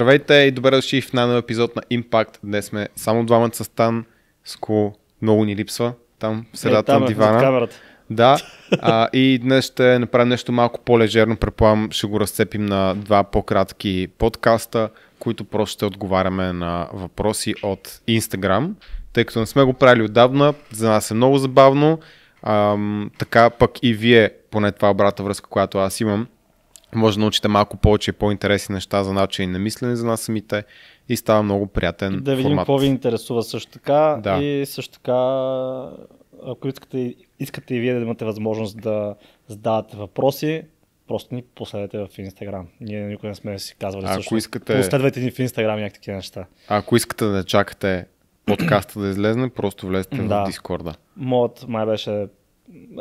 Здравейте и добре дошли в най епизод на Impact. Днес сме само двамата с Тан. Ско много ни липсва там в средата е, там на е, дивана. камерата. Да, а, и днес ще направим нещо малко по-лежерно. Предполагам, ще го разцепим на два по-кратки подкаста, които просто ще отговаряме на въпроси от Instagram. Тъй като не сме го правили отдавна, за нас е много забавно. Ам, така пък и вие, поне това е обратна връзка, която аз имам, може да научите малко повече и по-интересни неща за начин на мислене за нас самите и става много приятен Да видим формат. какво ви интересува също така. Да. И също така, ако искате, искате и вие да имате възможност да задавате въпроси, просто ни последете в Инстаграм. Ние никога не сме си казвали Ако също. искате- Последвайте ни в Инстаграм някакви такива неща. А ако искате да чакате подкаста да излезне, просто влезте Да. в Дискорда. Моят май беше...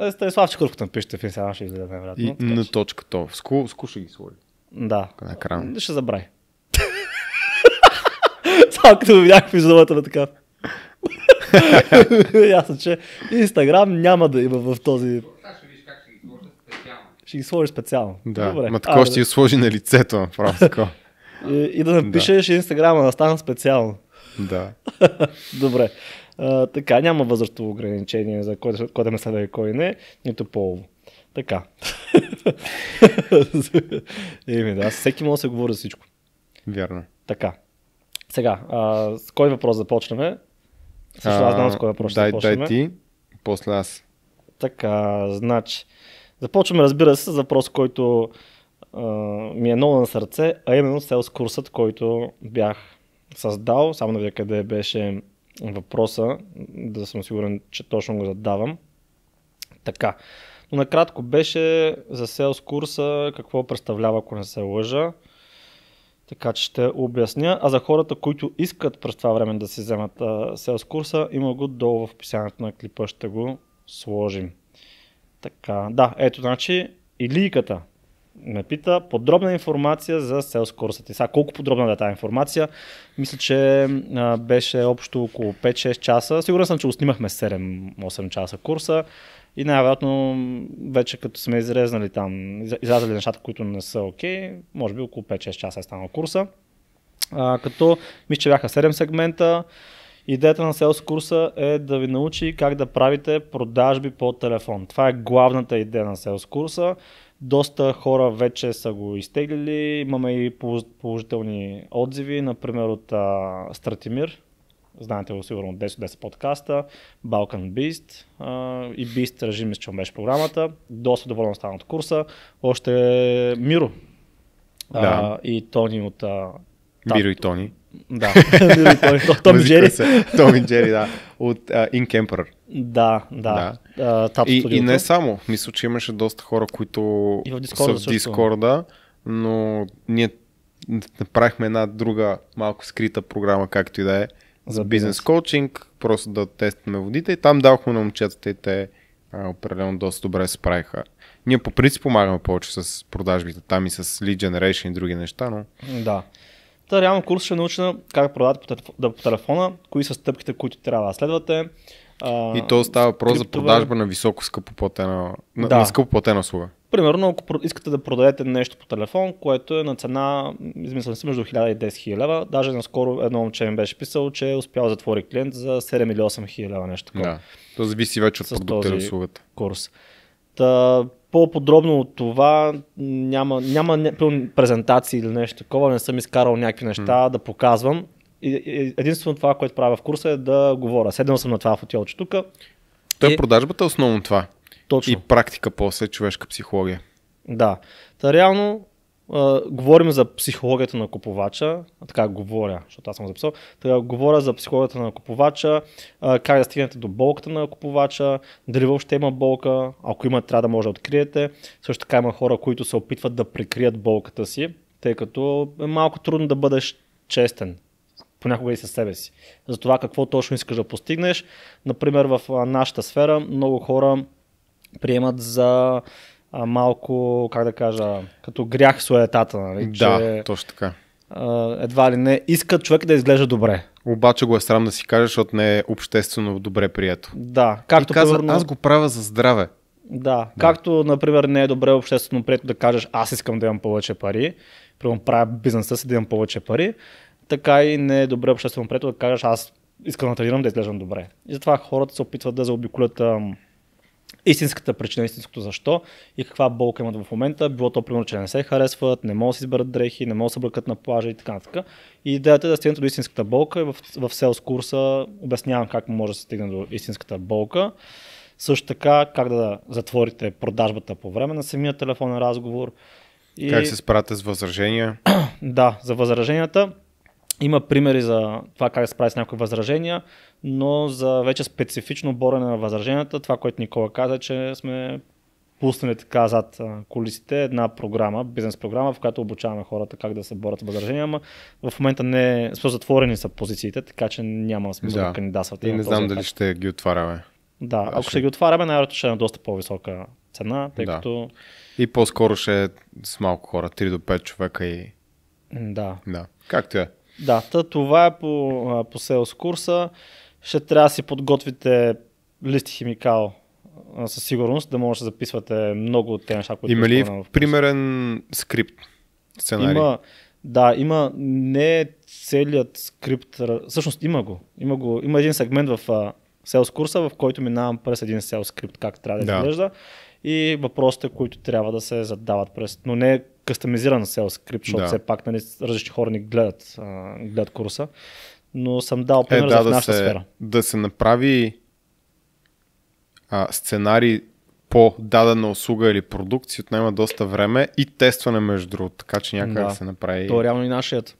Е, Станислав Чекъров, като напишете в Инстаграм, ще излезе най-вероятно. И на че- точка то. Ску, ску ще ги сложи Да. на. Ще забрави. Само като видях в изумата така. Ясно, че Инстаграм няма да има в този... Ще ги сложи специално. Да, Добре. ма такова А, ще ги сложи на лицето, направо такова. и, и да напишеш Инстаграма да стана специално. Да. Добре. А, така, няма възрастово ограничение за кой, кой да ме следва и кой не, нито полово. Така. Еми, да, всеки може да се говори за всичко. Вярно. Така. Сега, а, с кой въпрос започнаме? Също аз знам с кой въпрос дай, започнем. дай ти, после аз. Така, значи. Започваме, разбира се, с въпрос, който а, ми е много на сърце, а именно селс курсът, който бях създал. Само да видя къде беше въпроса, да съм сигурен, че точно го задавам. Така. Но накратко беше за селс курса, какво представлява, ако не се лъжа. Така че ще обясня. А за хората, които искат през това време да си вземат селс курса, има го долу в описанието на клипа, ще го сложим. Така, да, ето, значи, Илийката ме пита подробна информация за курсът. И сега, колко подробна да е тази информация? Мисля, че а, беше общо около 5-6 часа. Сигурен съм, че снимахме 7-8 часа курса. И най-вероятно, вече като сме изрезнали там, из- изрязали нещата, които не са окей, може би около 5-6 часа е станал курса. А, като мисля, че бяха 7 сегмента. Идеята на селс курса е да ви научи как да правите продажби по телефон. Това е главната идея на селс курса. Доста хора вече са го изтеглили. Имаме и положителни отзиви, например от а, Стратимир. Знаете го сигурно от 10 10 подкаста, Balkan Beast а, и Beast режим, мисля, че беше програмата. Доста доволен стана от курса. Още Миро а, Да. и Тони от а, Миро и Тони. да, Миро и Тони. Том и Джери. Том и Джери, да. От uh, In Camper. Да, да. да. Тап И, и не само. Мисля, че имаше доста хора, които И в са Дискорда в. Дискорда, но ние направихме една друга малко скрита програма, както и да е, за бизнес бизнес. коучинг, просто да тестваме водите и там давахме на момчетата и те а, определено доста добре се справиха. Ние по принцип помагаме повече с продажбите там и с lead generation и други неща, но Да. Та реално курс ще науча как да продавате по, телефона, кои са стъпките, които трябва да следвате. А, и то става въпрос за продажба на високо скъпоплатена, на, Да. на скъпоплатена услуга. Примерно, ако искате да продадете нещо по телефон, което е на цена, измислям си, между 1000 и 10 000 лева. Даже наскоро едно момче ми беше писал, че е успял да затвори клиент за 7 или 8 хиляди лева, нещо такова. Да. То зависи вече от продукта този- услугата. курс. Та, по-подробно от това няма, няма не- презентации или нещо такова, не съм изкарал някакви неща да показвам. Единствено това, което правя в курса е да говоря. Седнал съм на това фотелче тук. Той И- продажбата е основно това. Точно. И практика после, човешка психология. Да. Та реално говорим за психологията на купувача. Така говоря, защото аз съм записал. Така говоря за психологията на купувача, как да стигнете до болката на купувача, дали въобще има болка, ако има, трябва да може да откриете. Също така има хора, които се опитват да прикрият болката си, тъй като е малко трудно да бъдеш честен понякога и със себе си. За това какво точно искаш да постигнеш. Например, в нашата сфера много хора приемат за а, малко, как да кажа, като грях суетата, нали? Да, че точно така. а, едва ли не искат човек да изглежда добре. Обаче го е срам да си кажеш, защото не е обществено добре прието. Да, И както казва, примерно, аз го правя за здраве. да, както например не е добре обществено прието да кажеш аз искам да имам повече пари. примерно, правя бизнеса си да имам повече пари, така и не е добре обществено прието да кажеш аз искам да тренирам да изглеждам добре. И затова хората се опитват да заобиколят истинската причина, истинското защо и каква болка имат в момента. Било то, примерно, че не се харесват, не могат да си изберат дрехи, не могат да се бъкат на плажа и така нататък. И идеята е да стигнете до истинската болка и в, в селс курса обяснявам как може да се стигне до истинската болка. Също така, как да затворите продажбата по време на самия телефонен разговор. И... Как се справяте с възражения? да, за възраженията. Има примери за това как да се справи с някои възражения, но за вече специфично борене на възраженията, това, което Никола каза, че сме пуснали така зад колисите една програма, бизнес програма, в която обучаваме хората как да се борят с възражения, ама в момента не са затворени са позициите, така че няма смисъл да, да кандидатствате. И не знам дали ще ги отваряме. Да, ако ще ги отваряме, най-вероятно ще е на доста по-висока цена, тъй да. като... И по-скоро ще е с малко хора, 3 до 5 човека и... Да. Да, както е. Да, тъ, това е по, по селс курса. Ще трябва да си подготвите листи химикал със сигурност, да може да записвате много от тези неща, които Има ли примерен скрипт, сценарий? Има, да, има не целият скрипт, всъщност има го. Има, го, има един сегмент в селс курса, в който минавам през един селс скрипт, как трябва да, да. изглежда и въпросите, които трябва да се задават през, но не къстомизиран селс скрипт, защото да. все пак нали, различни хора ни гледат, а, гледат курса, но съм дал е, пример е, да, за да нашата се, сфера. Да се направи а, сценарий по дадена услуга или продукция отнема доста време и тестване между другото, така че някак да, да се направи. То реално и нашият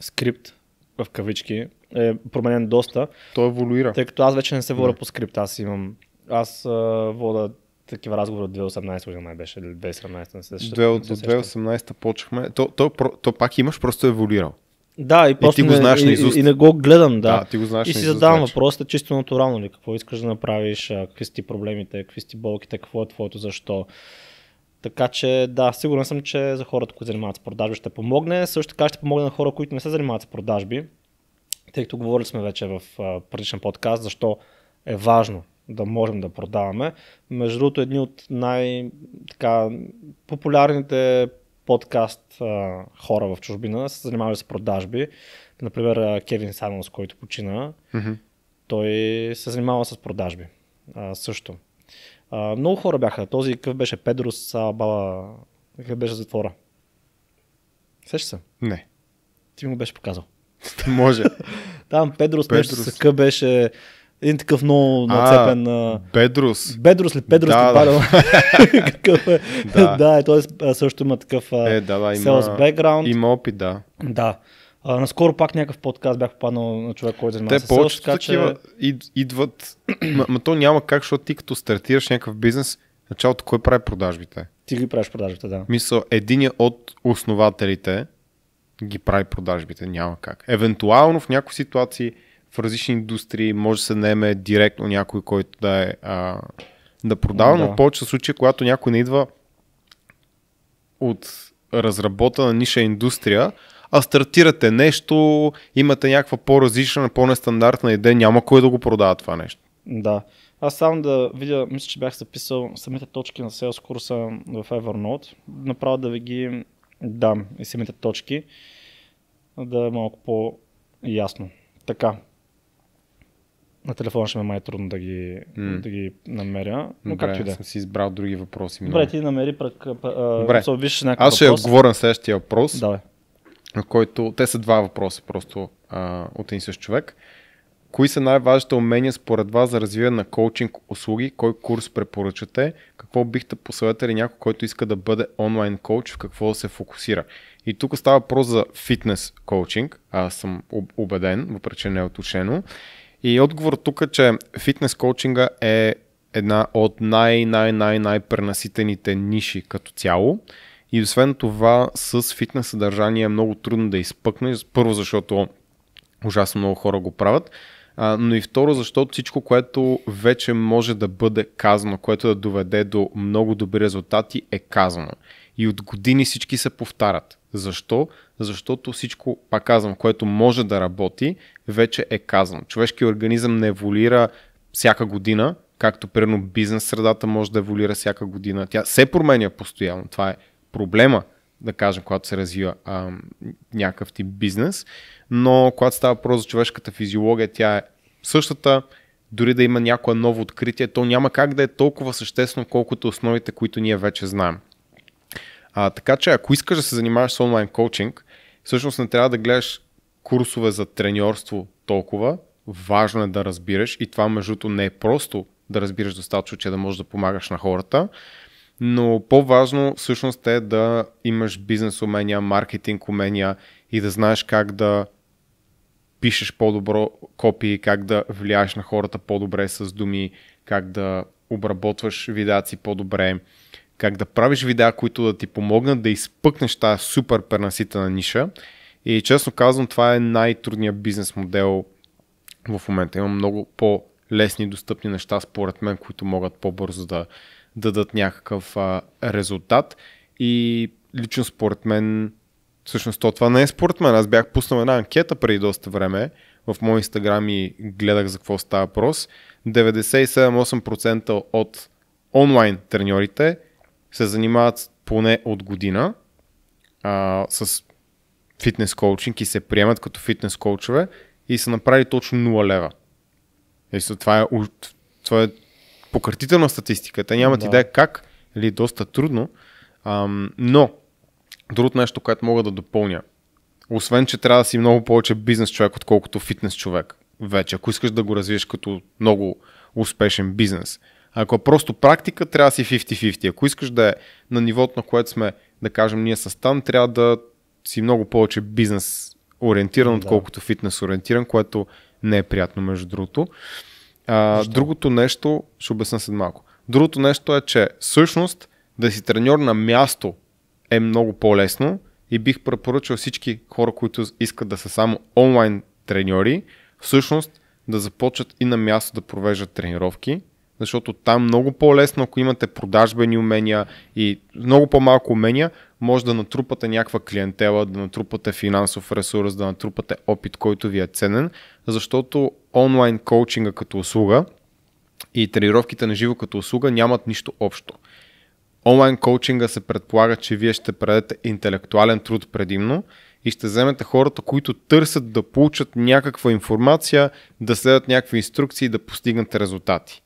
скрипт в кавички е променен доста. Той еволюира. Тъй като аз вече не се вода по скрипт, аз имам аз а, вода такива разговори от 2018 година май беше, или 2017 не се От 2018 почнахме. То, то, то, то, пак имаш, просто еволюирал. Да, и, просто и ти го знаеш не, на изуст. И, и, не го гледам, да. да ти го знаеш и си задавам въпросите чисто натурално ли, какво искаш да направиш, какви са ти проблемите, какви са ти болките, какво е твоето защо. Така че да, сигурен съм, че за хората, които занимават с продажби ще помогне. Също така ще помогне на хора, които не се занимават с продажби, тъй като говорили сме вече в предишен подкаст, защо е важно да можем да продаваме. Между другото, едни от най-популярните подкаст а, хора в чужбина се занимавали с продажби. Например, Кевин Саймонс, който почина, mm-hmm. той се занимава с продажби а, също. А, много хора бяха. Този какъв беше Педрос Бала, какъв беше затвора? Сеща се? Не. Ти го беше показал. Може. Там Педрос, Педрос. нещо беше един такъв много нацепен. А, Бедрус. Бедрус ли? Педрус да, ли? Да. Какъв е? да, да т.е. също има такъв е, да, да, има, sales background. Има опит, да. Да. А, наскоро пак някакъв подкаст бях попаднал на човек, който занимава Те повечето такива че... идват, ма, ма то няма как, защото ти като стартираш някакъв бизнес, началото кой прави продажбите? Ти ги правиш продажбите, да. Мисъл, един от основателите ги прави продажбите, няма как. Евентуално в някои ситуации в различни индустрии, може да се наеме директно някой, който да е а, да продава, да. но в повечето случаи, когато някой не идва от разработена ниша индустрия, а стартирате нещо, имате някаква по-различна, по-нестандартна идея, няма кой да го продава това нещо. Да. Аз само да видя, мисля, че бях записал самите точки на Sales курса в Evernote, направо да ви ги дам и самите точки, да е малко по-ясно. Така, на телефона ще ме май трудно да ги, mm. да ги намеря. Но Добре, както и да. Е. съм си избрал други въпроси. Добре, ти намери прък, Добре. А, виж Аз ще отговоря на следващия въпрос. Да, на който те са два въпроса просто а, от един същ човек. Кои са най-важните умения според вас за развиване на коучинг услуги? Кой курс препоръчате? Какво бихте посъветали някой, който иска да бъде онлайн коуч? В какво да се фокусира? И тук става въпрос за фитнес коучинг. Аз съм убеден, въпреки че не е уточнено. И отговор тук е, че фитнес коучинга е една от най-най-най-най пренаситените ниши като цяло. И освен това, с фитнес съдържание е много трудно да изпъкне. Първо, защото ужасно много хора го правят. Но и второ, защото всичко, което вече може да бъде казано, което да доведе до много добри резултати, е казано. И от години всички се повтарят. Защо? Защото всичко, пак казвам, което може да работи, вече е казано. Човешкият организъм не еволюира всяка година, както примерно бизнес средата може да еволюира всяка година. Тя се променя постоянно. Това е проблема да кажем, когато се развива а, някакъв тип бизнес, но когато става въпрос за човешката физиология, тя е същата, дори да има някое ново откритие, то няма как да е толкова съществено, колкото основите, които ние вече знаем. А, така че, ако искаш да се занимаваш с онлайн коучинг, всъщност не трябва да гледаш курсове за треньорство толкова. Важно е да разбираш и това между не е просто да разбираш достатъчно, че да можеш да помагаш на хората, но по-важно всъщност е да имаш бизнес умения, маркетинг умения и да знаеш как да пишеш по-добро копи, как да влияеш на хората по-добре с думи, как да обработваш видеаци по-добре, как да правиш видеа, които да ти помогнат да изпъкнеш тази супер пренаситена ниша. И честно казвам, това е най-трудният бизнес модел в момента. Има много по-лесни достъпни неща, според мен, които могат по-бързо да дадат някакъв а, резултат. И лично според мен, всъщност то това не е според мен. Аз бях пуснал една анкета преди доста време в мой инстаграм и гледах за какво става въпрос. 97-8% от онлайн треньорите се занимават поне от година а, с фитнес коучинг и се приемат като фитнес коучове и са направили точно 0 лева. И това е, това е пократителна статистика. Те нямат да. идея как, или доста трудно, ам, но другото нещо, което мога да допълня, освен, че трябва да си много повече бизнес човек, отколкото фитнес човек вече, ако искаш да го развиеш като много успешен бизнес. Ако е просто практика, трябва да си 50-50. Ако искаш да е на нивото, на което сме, да кажем, ние с Стан, трябва да си много повече бизнес ориентиран, да. отколкото фитнес ориентиран, което не е приятно, между другото. А, другото нещо, ще обясня след малко. Другото нещо е, че всъщност да си треньор на място е много по-лесно и бих препоръчал всички хора, които искат да са само онлайн треньори, всъщност да започват и на място да провеждат тренировки, защото там много по-лесно, ако имате продажбени умения и много по-малко умения, може да натрупате някаква клиентела, да натрупате финансов ресурс, да натрупате опит, който ви е ценен, защото онлайн коучинга като услуга и тренировките на живо като услуга нямат нищо общо. Онлайн коучинга се предполага, че вие ще предадете интелектуален труд предимно и ще вземете хората, които търсят да получат някаква информация, да следят някакви инструкции и да постигнат резултати.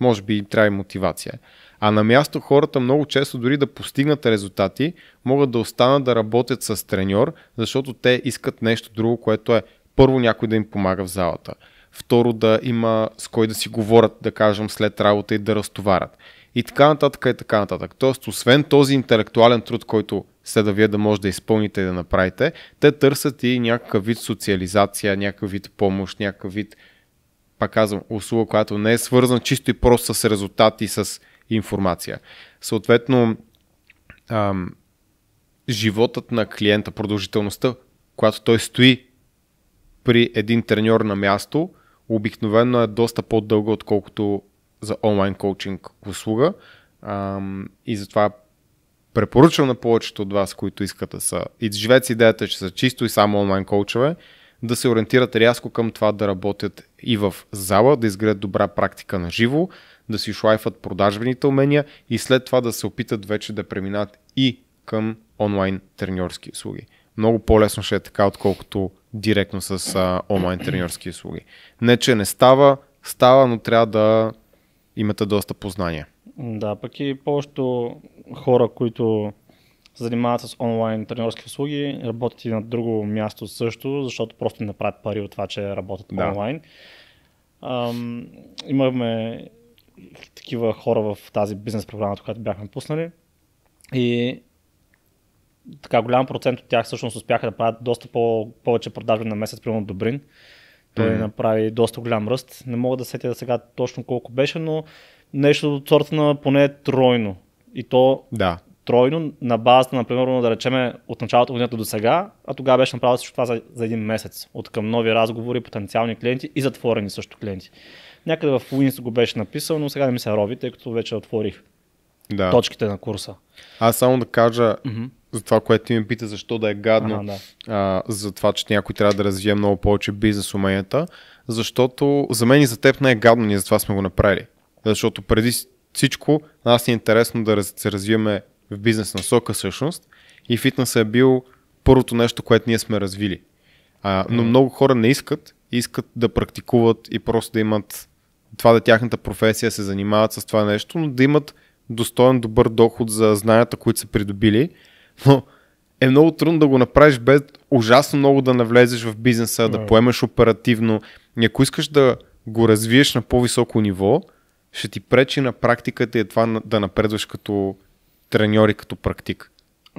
Може би трябва и мотивация. А на място хората много често дори да постигнат резултати, могат да останат да работят с треньор, защото те искат нещо друго, което е първо някой да им помага в залата. Второ да има с кой да си говорят, да кажем, след работа и да разтоварят. И така нататък и така нататък. Тоест, освен този интелектуален труд, който се да вие да може да изпълните и да направите, те търсят и някакъв вид социализация, някакъв вид помощ, някакъв вид, пак казвам, услуга, която не е свързана чисто и просто с резултати, с информация. Съответно, ам, животът на клиента, продължителността, когато той стои при един треньор на място, обикновено е доста по-дълга, отколкото за онлайн коучинг услуга. Ам, и затова препоръчвам на повечето от вас, които искат да са и живеят с идеята, че са чисто и само онлайн коучове, да се ориентират рязко към това да работят и в зала, да изградят добра практика на живо, да си шлайфат продажбените умения и след това да се опитат вече да преминат и към онлайн треньорски услуги. Много по-лесно ще е така, отколкото директно с а, онлайн треньорски услуги. Не, че не става, става, но трябва да имате доста познания. Да, пък и повечето хора, които занимават с онлайн тренерски услуги, работят и на друго място също, защото просто не правят пари от това, че работят да. онлайн. Ам, имаме такива хора в тази бизнес програмата, която бяхме пуснали. И така голям процент от тях всъщност успяха да правят доста по- повече продажби на месец, примерно Добрин. Той mm. направи доста голям ръст. Не мога да сетя сега точно колко беше, но нещо от сорта на поне тройно. И то да. Тройно на базата, например, да речеме от началото годината до сега, а тогава беше направил всичко това за, за един месец. От към нови разговори, потенциални клиенти и затворени също клиенти. Някъде в Уинс го беше написал, но сега не ми се роби, тъй като вече отворих да. точките на курса. Аз само да кажа mm-hmm. за това, което ти ме пита, защо да е гадно, ага, да. А, за това, че някой трябва да развие много повече бизнес уменията, защото за мен и за теб не е гадно, ние затова сме го направили. Защото преди всичко, нас е интересно да се развиваме в бизнес насока всъщност и фитнесът е бил първото нещо, което ние сме развили. А, но много хора не искат, искат да практикуват и просто да имат това да е тяхната професия, се занимават с това нещо, но да имат достоен, добър доход за знанията, които са придобили. Но е много трудно да го направиш без ужасно много да навлезеш в бизнеса, yeah. да поемеш оперативно. И ако искаш да го развиеш на по-високо ниво, ще ти пречи на практиката и това да напредваш като треньор и като практик.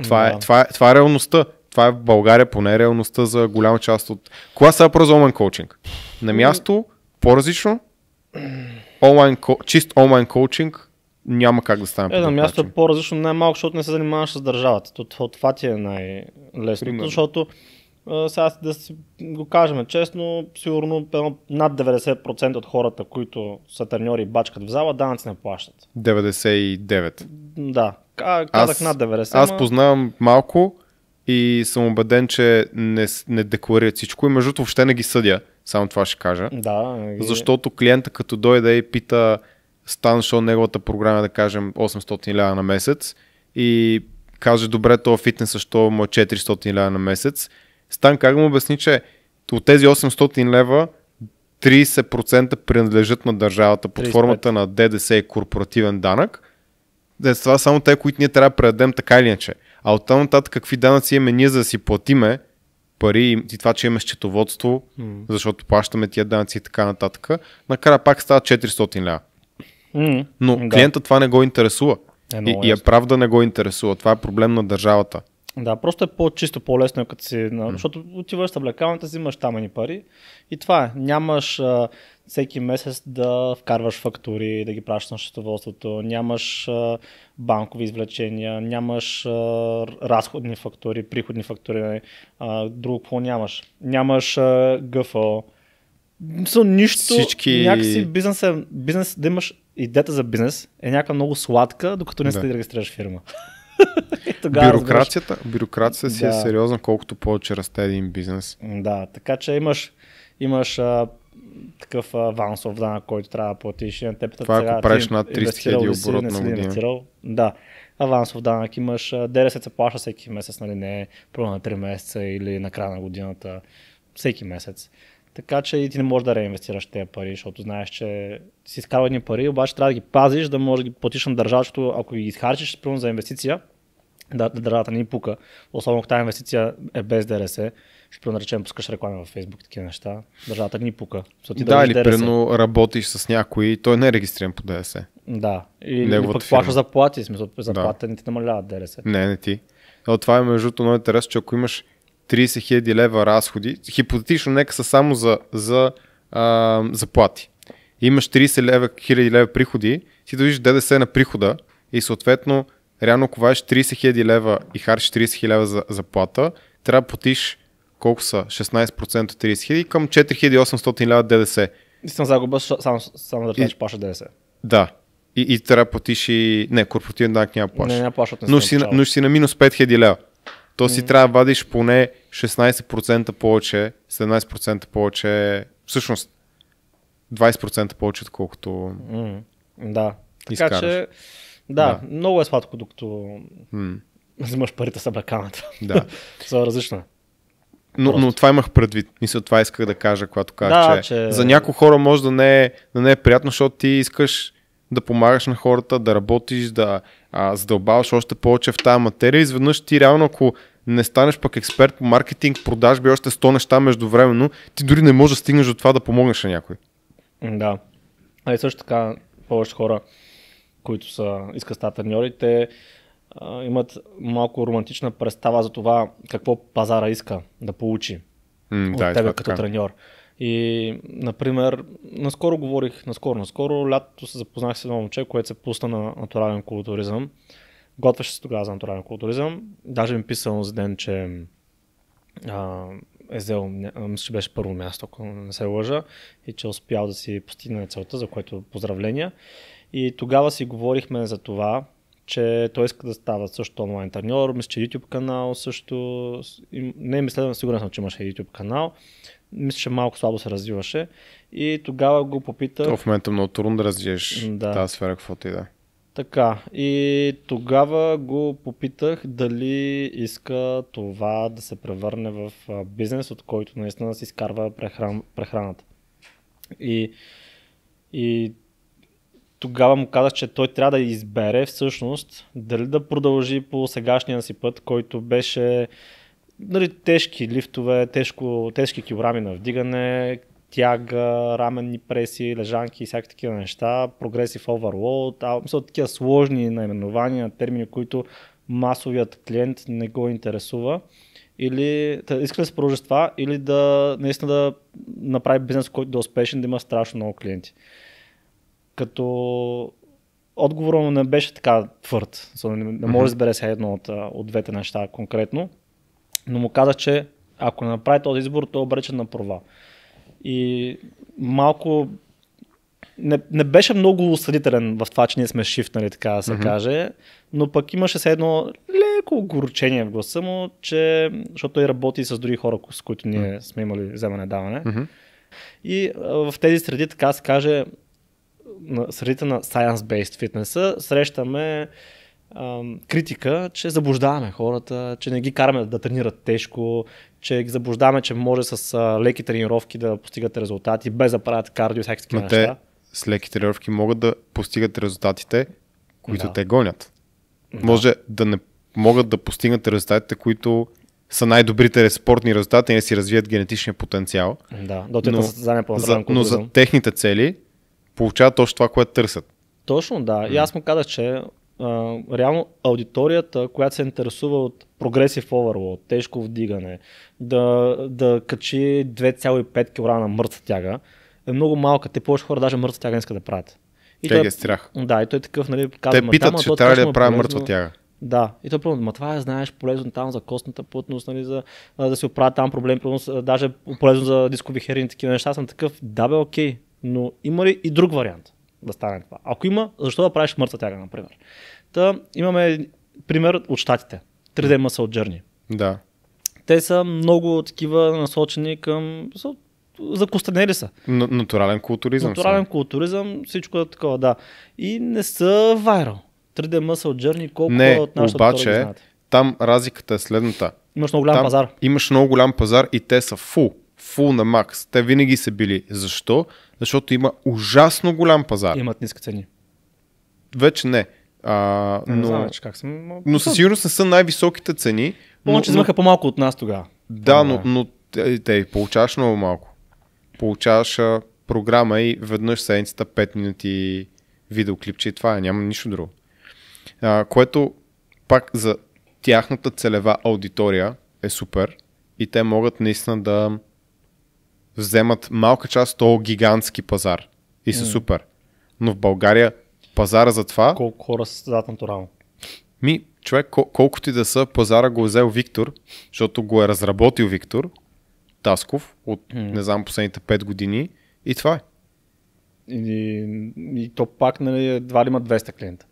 Това, yeah. е, това, е, това е реалността. Това е в България поне реалността за голяма част от... Кога са про онлайн коучинг? На място, по-различно, онлайн, чист онлайн коучинг няма как да стане. Е, на място е по-различно най-малко, защото не се занимаваш с държавата. Това, това ти е най-лесно. Защото сега да си го кажем честно, сигурно над 90% от хората, които са треньори и бачкат в зала, данъци не плащат. 99. Да, казах аз, над 90. Аз познавам малко и съм убеден, че не, не декларират всичко и между въобще не ги съдя. Само това ще кажа. Да. И... Защото клиента като дойде и пита Стан Шоу, неговата програма, да кажем 800 лява на месец и каже, добре, то фитнес, защо му е 400 лява на месец. Стан как му обясни, че от тези 800 лева 30% принадлежат на държавата под 35. формата на ДДС и корпоративен данък. Да, това са само те, които ние трябва да предадем така или иначе. А от там нататък какви данъци имаме ние за да си платиме пари и това, че имаме счетоводство, mm. защото плащаме тия данъци и така нататък, накрая пак става 400 ля. Mm. Но да. клиента това не го интересува. Е, и, и е прав да не го интересува. Това е проблем на държавата. Да, просто е по-чисто, по-лесно, като си, mm. защото отиваш в лекалната, взимаш там пари и това е. Нямаш а, всеки месец да вкарваш фактури, да ги пращаш на счетоводството, нямаш а, банкови извлечения, нямаш а, разходни фактури, приходни фактури, а, друго какво нямаш. Нямаш а, ГФО. So, нищо, Всички... някакси бизнес, е, бизнес, да имаш идеята за бизнес е някаква много сладка, докато не да. да регистрираш фирма. бюрокрацията, бюрокрацията си е да. е сериозна, колкото повече расте един бизнес. Да, така че имаш, имаш а, такъв авансов данък, който трябва да платиш. На теб, Това сега, ако правиш над 30 хиляди оборот на година. Да, авансов данък имаш, ДРС се плаща всеки месец, нали не първо на 3 месеца или на края на годината, всеки месец. Така че и ти не можеш да реинвестираш тези пари, защото знаеш, че си изкарва едни пари, обаче трябва да ги пазиш, да можеш да ги платиш на държава, защото ако ги изхарчиш примерно за инвестиция, да, държавата не пука, особено ако тази инвестиция е без ДРС, ще наречем, пускаш реклама в Facebook, такива неща, държавата ни пука. Ти да, или примерно работиш с някой, той не е регистриран по ДРС. Да, и или пък плащаш заплати, смисъл, заплата да. не ти намаляват ДРС. Не, не ти. Но това е между другото много интересно, че ако имаш 30 000 лева разходи, хипотетично нека са само за, за а, заплати. Имаш 30 лева, хиляди лева приходи, ти видиш ДДС на прихода и съответно, реално ако вадиш 30 хиляди лева и харчиш 30 хиляди лева за заплата, трябва да платиш колко са 16% от 30 хиляди към 4800 лева ДДС. Истина загуба, само, само да речеш, плаща ДДС. Да. И, и трябва да платиш и... Не, корпоративен данък няма плаща. Не, няма плащат. Но, си, но си на минус 5000 лева. То си mm. трябва да вадиш поне 16% повече, 17% повече, всъщност 20% повече, отколкото mm. Да. Така изкараш. че, да, да, много е сладко, докато mm. взимаш парите с абраканата. Да. Са различна. Но, но това имах предвид. Мисля, това исках да кажа, когато казах, да, че, че за някои хора може да не, е, да не е приятно, защото ти искаш да помагаш на хората, да работиш, да а, задълбаваш още повече в тази материя. Изведнъж ти реално, ако не станеш пък експерт по маркетинг, продажби, още 100 неща междувременно, ти дори не можеш да стигнеш до това да помогнеш на някой. Да. А и също така, повече хора, които са, искат стати треньори, те а, имат малко романтична представа за това какво пазара иска да получи mm, от да, тебе като така. треньор. И, например, наскоро говорих, наскоро, наскоро, лятото се запознах с едно момче, което се пусна на натурален културизъм. Готвеше се тогава за натурален културизъм. Даже ми писал за ден, че а, е взел, мисля, че беше първо място, ако не се лъжа, и че е успял да си постигне целта, за което поздравления. И тогава си говорихме за това, че той иска да става също онлайн треньор, мисля, че YouTube канал също, не ми следвам, сигурен съм, че имаше YouTube канал, мисля, че малко слабо се развиваше и тогава го попитах. То в момента много трудно да развиеш да. тази сфера, каквото и да. Така, и тогава го попитах дали иска това да се превърне в бизнес, от който наистина си изкарва прехран, прехраната. И, и тогава му казах, че той трябва да избере всъщност дали да продължи по сегашния си път, който беше нали, тежки лифтове, тежко, тежки килограми на вдигане, тяга, раменни преси, лежанки и всякакви такива неща, прогресив overload, а, мисля, такива сложни наименования, термини, които масовият клиент не го интересува. Или да иска да се продължи това, или да наистина да направи бизнес, който да е успешен, да има страшно много клиенти. Като отговорът му не беше така твърд. Не, не може да избере се едно от, от двете неща конкретно. Но му казах, че ако не направи този избор, той е обречен на провал. И малко не, не беше много осъдителен в това, че ние сме шифнали, така да се mm-hmm. каже, но пък имаше се едно леко огорчение в гласа му, че, защото той работи с други хора, с които ние mm-hmm. сме имали вземане-даване. Mm-hmm. И в тези среди, така се каже, на средите на science-based фитнеса, срещаме критика, че заблуждаваме хората, че не ги караме да тренират тежко, че ги заблуждаваме, че може с а, леки тренировки да постигат резултати, без да правят кардио и всякакви такива неща. с леки тренировки могат да постигат резултатите, които да. те гонят. Да. Може да не могат да постигнат резултатите, които са най-добрите спортни резултати и да си развият генетичния потенциал. Да, да но, за, но за техните цели получават точно това, което търсят. Точно, да. И аз му казах, че а, реално аудиторията, която се интересува от прогресив overload, тежко вдигане, да, да качи 2,5 кг на мъртва тяга, е много малка. Те повече хора даже мъртва тяга не искат да правят. И Те той, ги страх. Да, и той е такъв, нали, казва, Те питат, че трябва ли да правя мъртва тяга. Да, и той ма това е, знаеш, полезно там за костната плътност, нали, за, да се оправят там проблем, даже полезно за дискови херини, такива неща. Съм такъв, да бе, окей, но има ли и друг вариант? да стане това. Ако има, защо да правиш мъртва тяга, например? Та, имаме пример от щатите. 3D Muscle Journey. Да. Те са много такива насочени към... Закостенели са. Н- натурален културизъм. Натурален са. културизъм, всичко е такова, да. И не са вайрал. 3D Muscle Journey, колко не, от нашата обаче, там разликата е следната. Имаш много голям там пазар. Имаш много голям пазар и те са фул. Фул на макс. Те винаги са били. Защо? Защото има ужасно голям пазар. Имат ниски цени. Вече не. А, не, но, не знам вече как съм. Но със сигурност не са най-високите цени. Помня, че вземаха по-малко от нас тогава. Да, но, но те, те получаваш много малко. Получаваш а, програма и веднъж седмицата 5 минути видеоклипче и това е, няма нищо друго. А, което пак за тяхната целева аудитория е супер и те могат наистина да вземат малка част от този гигантски пазар и са mm. супер. Но в България пазара за това... Колко хора са зад натурално? Ми, човек, кол- колкото и да са, пазара го е взел Виктор, защото го е разработил Виктор Тасков от, mm. не знам, последните 5 години и това е. И, и то пак, нали, едва ли има 200 клиента.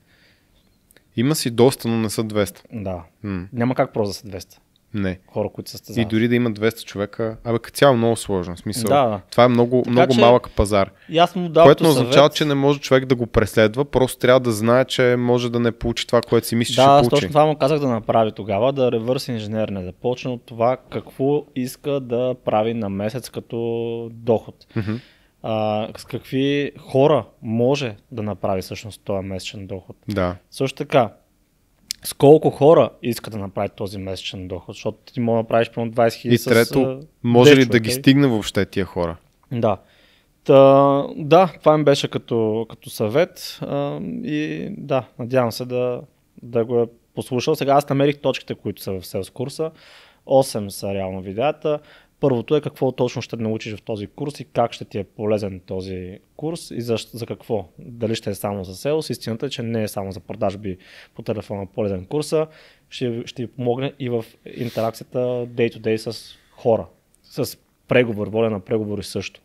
Има си доста, но не са 200. Да. Mm. Няма как просто да са 200. Не. Хора, които се състезават. И дори да има 200 човека, абе като цяло много сложно. Смисъл, да. това е много, така, много че, малък пазар. аз му дал което не означава, че не може човек да го преследва, просто трябва да знае, че може да не получи това, което си мисли, да, че ще получи. точно това му казах да направи тогава, да ревърс инженер не започне от това какво иска да прави на месец като доход. Mm-hmm. А, с какви хора може да направи всъщност този месечен доход. Да. Също така, с колко хора иска да направи този месечен доход, защото ти може да направиш примерно 20 хиляди И трето, с, може ли да ги стигне въобще тия хора? Да. Та, да, това ми беше като, като съвет а, и да, надявам се да, да го е послушал. Сега аз намерих точките, които са в селс курса. 8 са реално видеята. Първото е какво точно ще научиш в този курс и как ще ти е полезен този курс и за, за какво. Дали ще е само за селс. Истината е, че не е само за продажби по телефона полезен курса. Ще, ще ви помогне и в интеракцията day-to-day с хора. С преговор, воля на преговори също.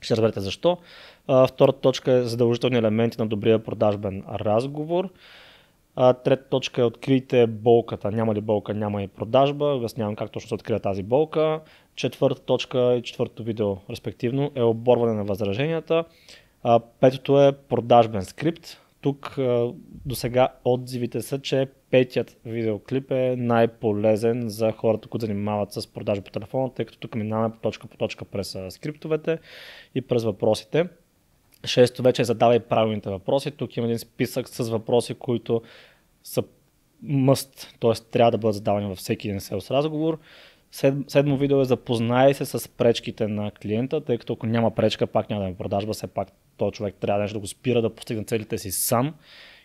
Ще разберете защо. А, втората точка е задължителни елементи на добрия продажбен разговор. А, трета точка е открийте болката. Няма ли болка, няма и продажба. Обяснявам как точно се открия тази болка. Четвърта точка и четвърто видео, респективно, е оборване на възраженията. А, петото е продажбен скрипт. тук до сега отзивите са, че петият видеоклип е най-полезен за хората, които занимават с продажа по телефона, тъй като тук минаваме точка по точка през скриптовете и през въпросите. Шесто вече е задавай правилните въпроси. Тук има един списък с въпроси, които са мъст, т.е. трябва да бъдат задавани във всеки един селс разговор. Седмо видео е запознай се с пречките на клиента, тъй като ако няма пречка, пак няма да ми продажба, все пак този човек трябва нещо да го спира да постигне целите си сам,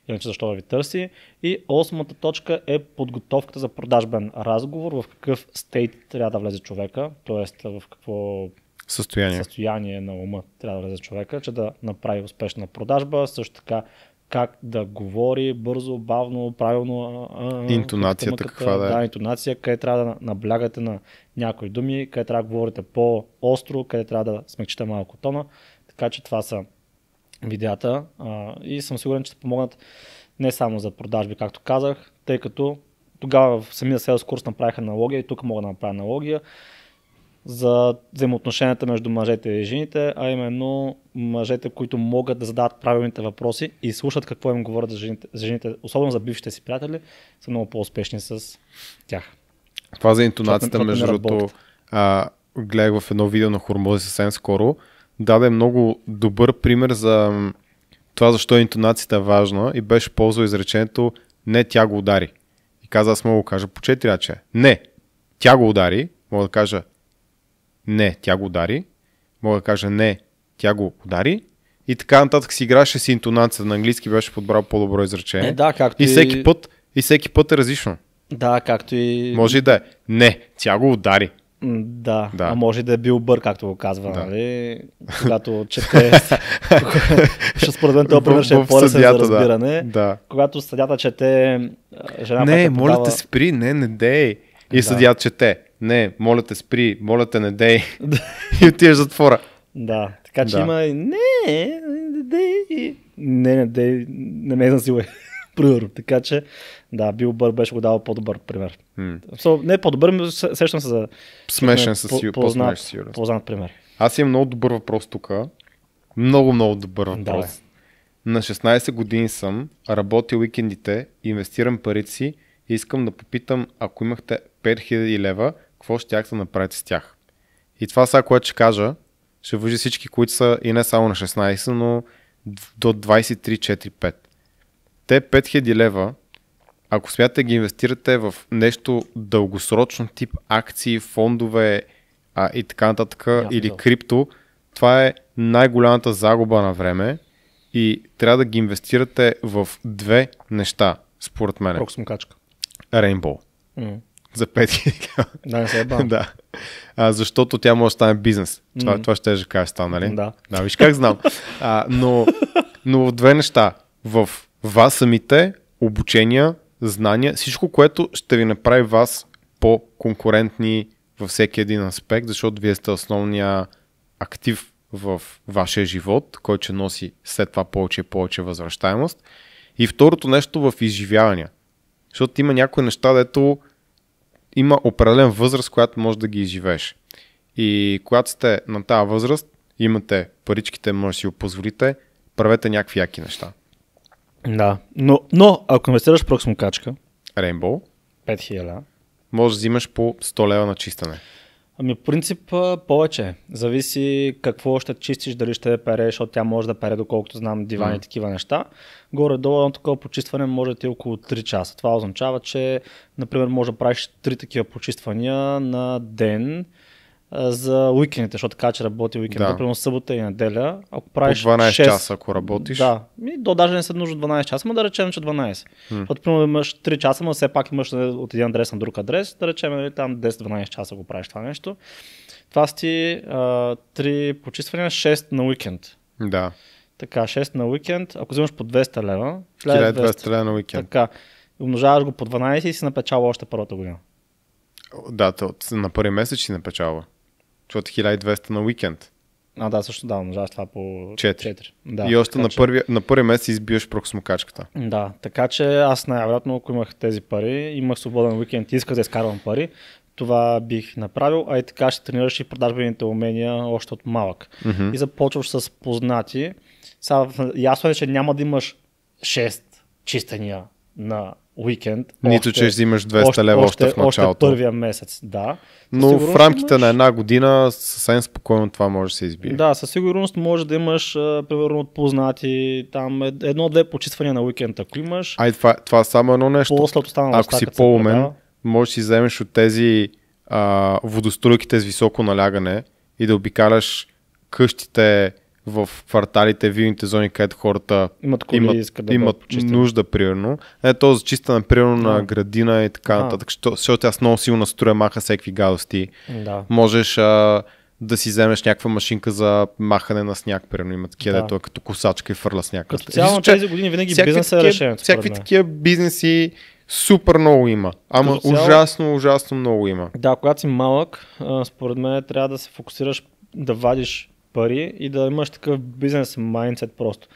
иначе защо да ви търси. И осмата точка е подготовката за продажбен разговор, в какъв стейт трябва да влезе човека, т.е. в какво състояние. състояние на ума трябва да влезе човека, че да направи успешна продажба, също така как да говори бързо, бавно, правилно. Интонацията каква да е. Да, интонация, къде трябва да наблягате на някои думи, къде трябва да говорите по-остро, къде трябва да смекчите малко тона. Така че това са видеята а, и съм сигурен, че ще помогнат не само за продажби, както казах, тъй като тогава в самия селс курс направих аналогия и тук мога да направя аналогия за взаимоотношенията между мъжете и жените, а именно мъжете, които могат да задават правилните въпроси и слушат какво им говорят за жените, за жените особено за бившите си приятели, са много по-успешни с тях. Това за интонацията, между другото, гледах в едно видео на Хормози съвсем скоро, даде много добър пример за това защо интонацията е важна и беше ползвал изречението не тя го удари. И каза, аз мога да го кажа по четири рече. Не, тя го удари, мога да кажа не, тя го удари. Мога да кажа не, тя го удари. И така нататък си играше с интонацията. На английски беше подбрал по-добро изречение. Е, да, както и, всеки път, и всеки път е различно. Да, както и... Може и да е. Не, тя го удари. Да, да, а може да е бил бър, както го казва, да. нали? Когато чете... Ще според мен това пример ще е по-лесен за разбиране. Да. Когато съдята чете... Жена не, моля подава... те спри, не, не дей. И да. съдят чете не, моля те спри, моля те не дей и отиваш затвора. Да, така че да. има не, не дей, не, не дей, не ме насилай. Примерно, така че да, Бил Бър беше го дал по-добър пример. Hmm. So, не по-добър, но сещам се за смешен със сигурност. Познат, познат пример. Аз имам много добър въпрос тук. Много, много добър въпрос. Да, На 16 години съм, работил уикендите, инвестирам парите си и искам да попитам, ако имахте 5000 лева, какво ще да направите с тях. И това сега, което ще кажа, ще въжи всички, които са и не само на 16, но до 23-4-5. Те 5000 лева, ако смятате ги инвестирате в нещо дългосрочно, тип акции, фондове а, и така нататък, yeah, или крипто, това е най-голямата загуба на време и трябва да ги инвестирате в две неща, според мен. Проксим качка. Rainbow. Mm за 5000 Да, се е Да. А, защото тя може да стане бизнес. Това, mm. това ще да кажа стана, нали? Да. Да, виж как знам. А, но, но две неща. В вас самите, обучения, знания, всичко, което ще ви направи вас по-конкурентни във всеки един аспект, защото вие сте основния актив в вашия живот, който ще носи след това повече и повече възвръщаемост. И второто нещо в изживявания. Защото има някои неща, дето има определен възраст, която може да ги изживееш. И когато сте на тази възраст, имате паричките, може да си го позволите, правете някакви яки неща. Да, но, но ако инвестираш в качка, Rainbow, 5000, може да взимаш по 100 лева на чистане. Ами, принцип повече. Зависи какво ще чистиш, дали ще переш, защото тя може да пере, доколкото знам, дивани и mm. такива неща. Горе-долу на такова почистване може да ти е около 3 часа. Това означава, че, например, може да правиш 3 такива почиствания на ден за уикендите, защото така, че работи уикенд, да. примерно събота и неделя. Ако правиш По 12 6, часа, ако работиш. Да, и до даже не са нужно 12 часа, но да речем, че 12. Hmm. Защото примерно имаш 3 часа, но все пак имаш от един адрес на друг адрес, да речем нали, там 10-12 часа го правиш това нещо. Това си 3 почиствания, 6 на уикенд. Да. Така, 6 на уикенд, ако вземаш по 200 лева, 1200 лева на уикенд. Така, умножаваш го по 12 и си напечава още първата година. Да, на първи месец си напечава. Защото 1200 на уикенд. А, да, също да, умножаваш това по 4. 4. Да, и още на, че... първи, на първи месец избиваш проксмокачката. Да, така че аз най-вероятно, ако имах тези пари, имах свободен уикенд и исках да изкарвам пари, това бих направил, а и така ще тренираш и продажбените умения още от малък. Mm-hmm. И започваш с познати. Сега, ясно е, че няма да имаш 6 чистения на уикенд. Нито, че ще взимаш 200 лева още, в началото. Още първия месец, да. Но в рамките имаш... на една година съвсем спокойно това може да се избие. Да, със сигурност може да имаш, примерно, от познати, там едно-две почиствания на уикенд, ако имаш. Ай, това, това е само едно нещо. Ако си по-умен, можеш да си вземеш от тези а, водостройките с високо налягане и да обикаляш къщите в кварталите, вилните зони, където хората имат, коли, имат, да имат нужда, примерно. Е, то за чиста, примерно, да. на градина и така нататък, защото аз много силно строя маха всеки гадости. Да. Можеш а, да си вземеш някаква машинка за махане на сняг, примерно има такива, да. дето е като косачка и фърля сняг. Като цяло тези години винаги бизнес е решението. Всякакви такива бизнеси супер много има. Ама цяло, ужасно, ужасно много има. Да, когато си малък, според мен трябва да се фокусираш да вадиш пари и да имаш такъв бизнес майндсет просто.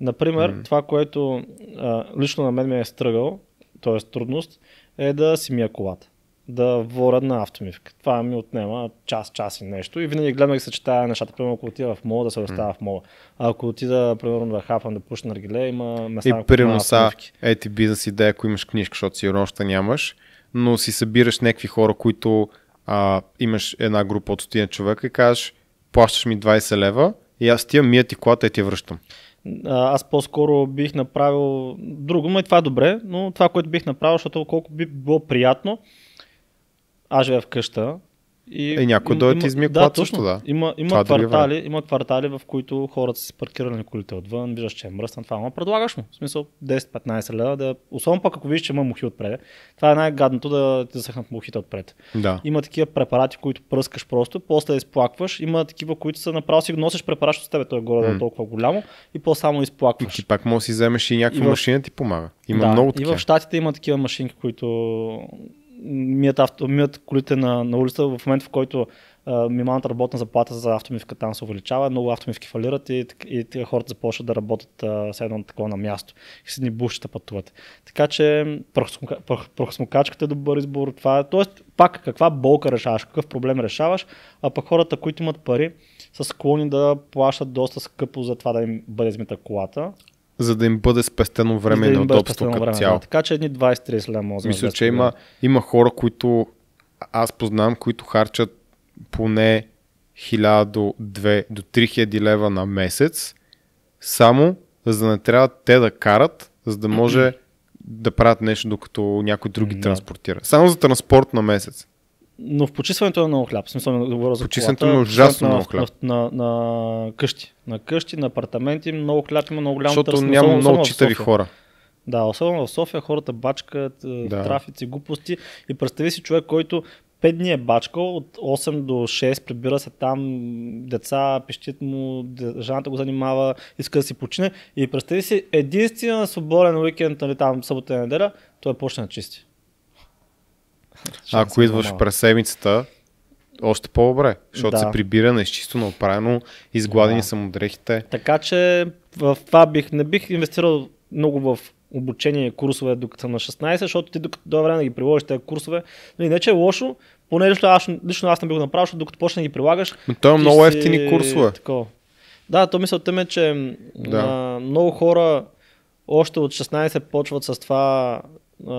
Например, mm. това, което а, лично на мен ми е стръгал, т.е. трудност, е да си мия колата. Да воря на автомивка. Това ми отнема час, час и нещо. И винаги гледам да съчетая нещата. Примерно, ако отида в мола, да се оставя mm. в мола. А ако отида, примерно, да хафам, да пушна на региле, има места, И примерно са, ети бизнес идея, ако имаш книжка, защото сигурно още нямаш, но си събираш някакви хора, които а, имаш една група от стотина човека и кажеш, плащаш ми 20 лева и аз тия мия ти колата и ти връщам. Аз по-скоро бих направил друго, но и това е добре, но това, което бих направил, защото колко би било приятно, аз живея в къща, и, е, някой дойде ти измие да, точно, да. Има, има, е квартали, има квартали, в които хората са си паркирали колите отвън, виждаш, че е мръсна това, но предлагаш му. В смисъл 10-15 лева, да, особено пък ако виждаш, че има мухи отпред. Това е най-гадното да ти засъхнат мухите отпред. Да. Има такива препарати, които пръскаш просто, после изплакваш. Има такива, които са направо си носиш препарат с тебе, той е горе mm. толкова голямо и после само изплакваш. И ти пак можеш да си вземеш и някаква и в... машина ти помага. Има да, много такива. И в Штатите има такива машинки, които мият, авто, мият колите на, на улица в момента, в който а, минималната работна заплата за автомивка там се увеличава, много автомивки фалират и, и, и хората започват да работят с едно такова на място и с ни бушчета пътуват. Така че прахосмокачката е добър избор. Това е, тоест, пак каква болка решаваш, какъв проблем решаваш, а пък хората, които имат пари, са склонни да плащат доста скъпо за това да им бъде измита колата за да им бъде спестено време да и неудобство като цяло. Да, така че едни 20-30 лева може Мисля, че има, има хора, които аз познавам, които харчат поне 1000 до 2 до 3000 лева на месец, само за да не трябва те да карат, за да може да правят нещо, докато някой други mm-hmm. транспортира. Само за транспорт на месец. Но в почистването е много хляб. В смисъл, да говоря за почистването е ужасно на, много хляб. На, на, на, къщи. На къщи, на апартаменти, много хляб има много голямо Защото търсене. няма много читави хора. Да, особено в София хората бачкат, е, да. трафици, глупости и представи си човек, който 5 дни е бачкал, от 8 до 6 прибира се там, деца, пещит му, жената го занимава, иска да си почине и представи си единствения свободен уикенд, нали, там събота и неделя, той е почне да чисти. Ако идваш през седмицата, още по-добре, защото да. се прибира на изчисто оправено, изгладени да. са му дрехите. Така че в това бих, не бих инвестирал много в обучение и курсове докато съм на 16, защото ти докато до време да ги приложиш тези курсове, нали, не че е лошо, поне лично аз, лично аз не бих го направил, защото докато почне да ги прилагаш. Но то е много ефтини си... курсове. Такова. Да, то мисълта ми е, че да. а, много хора още от 16 почват с това а,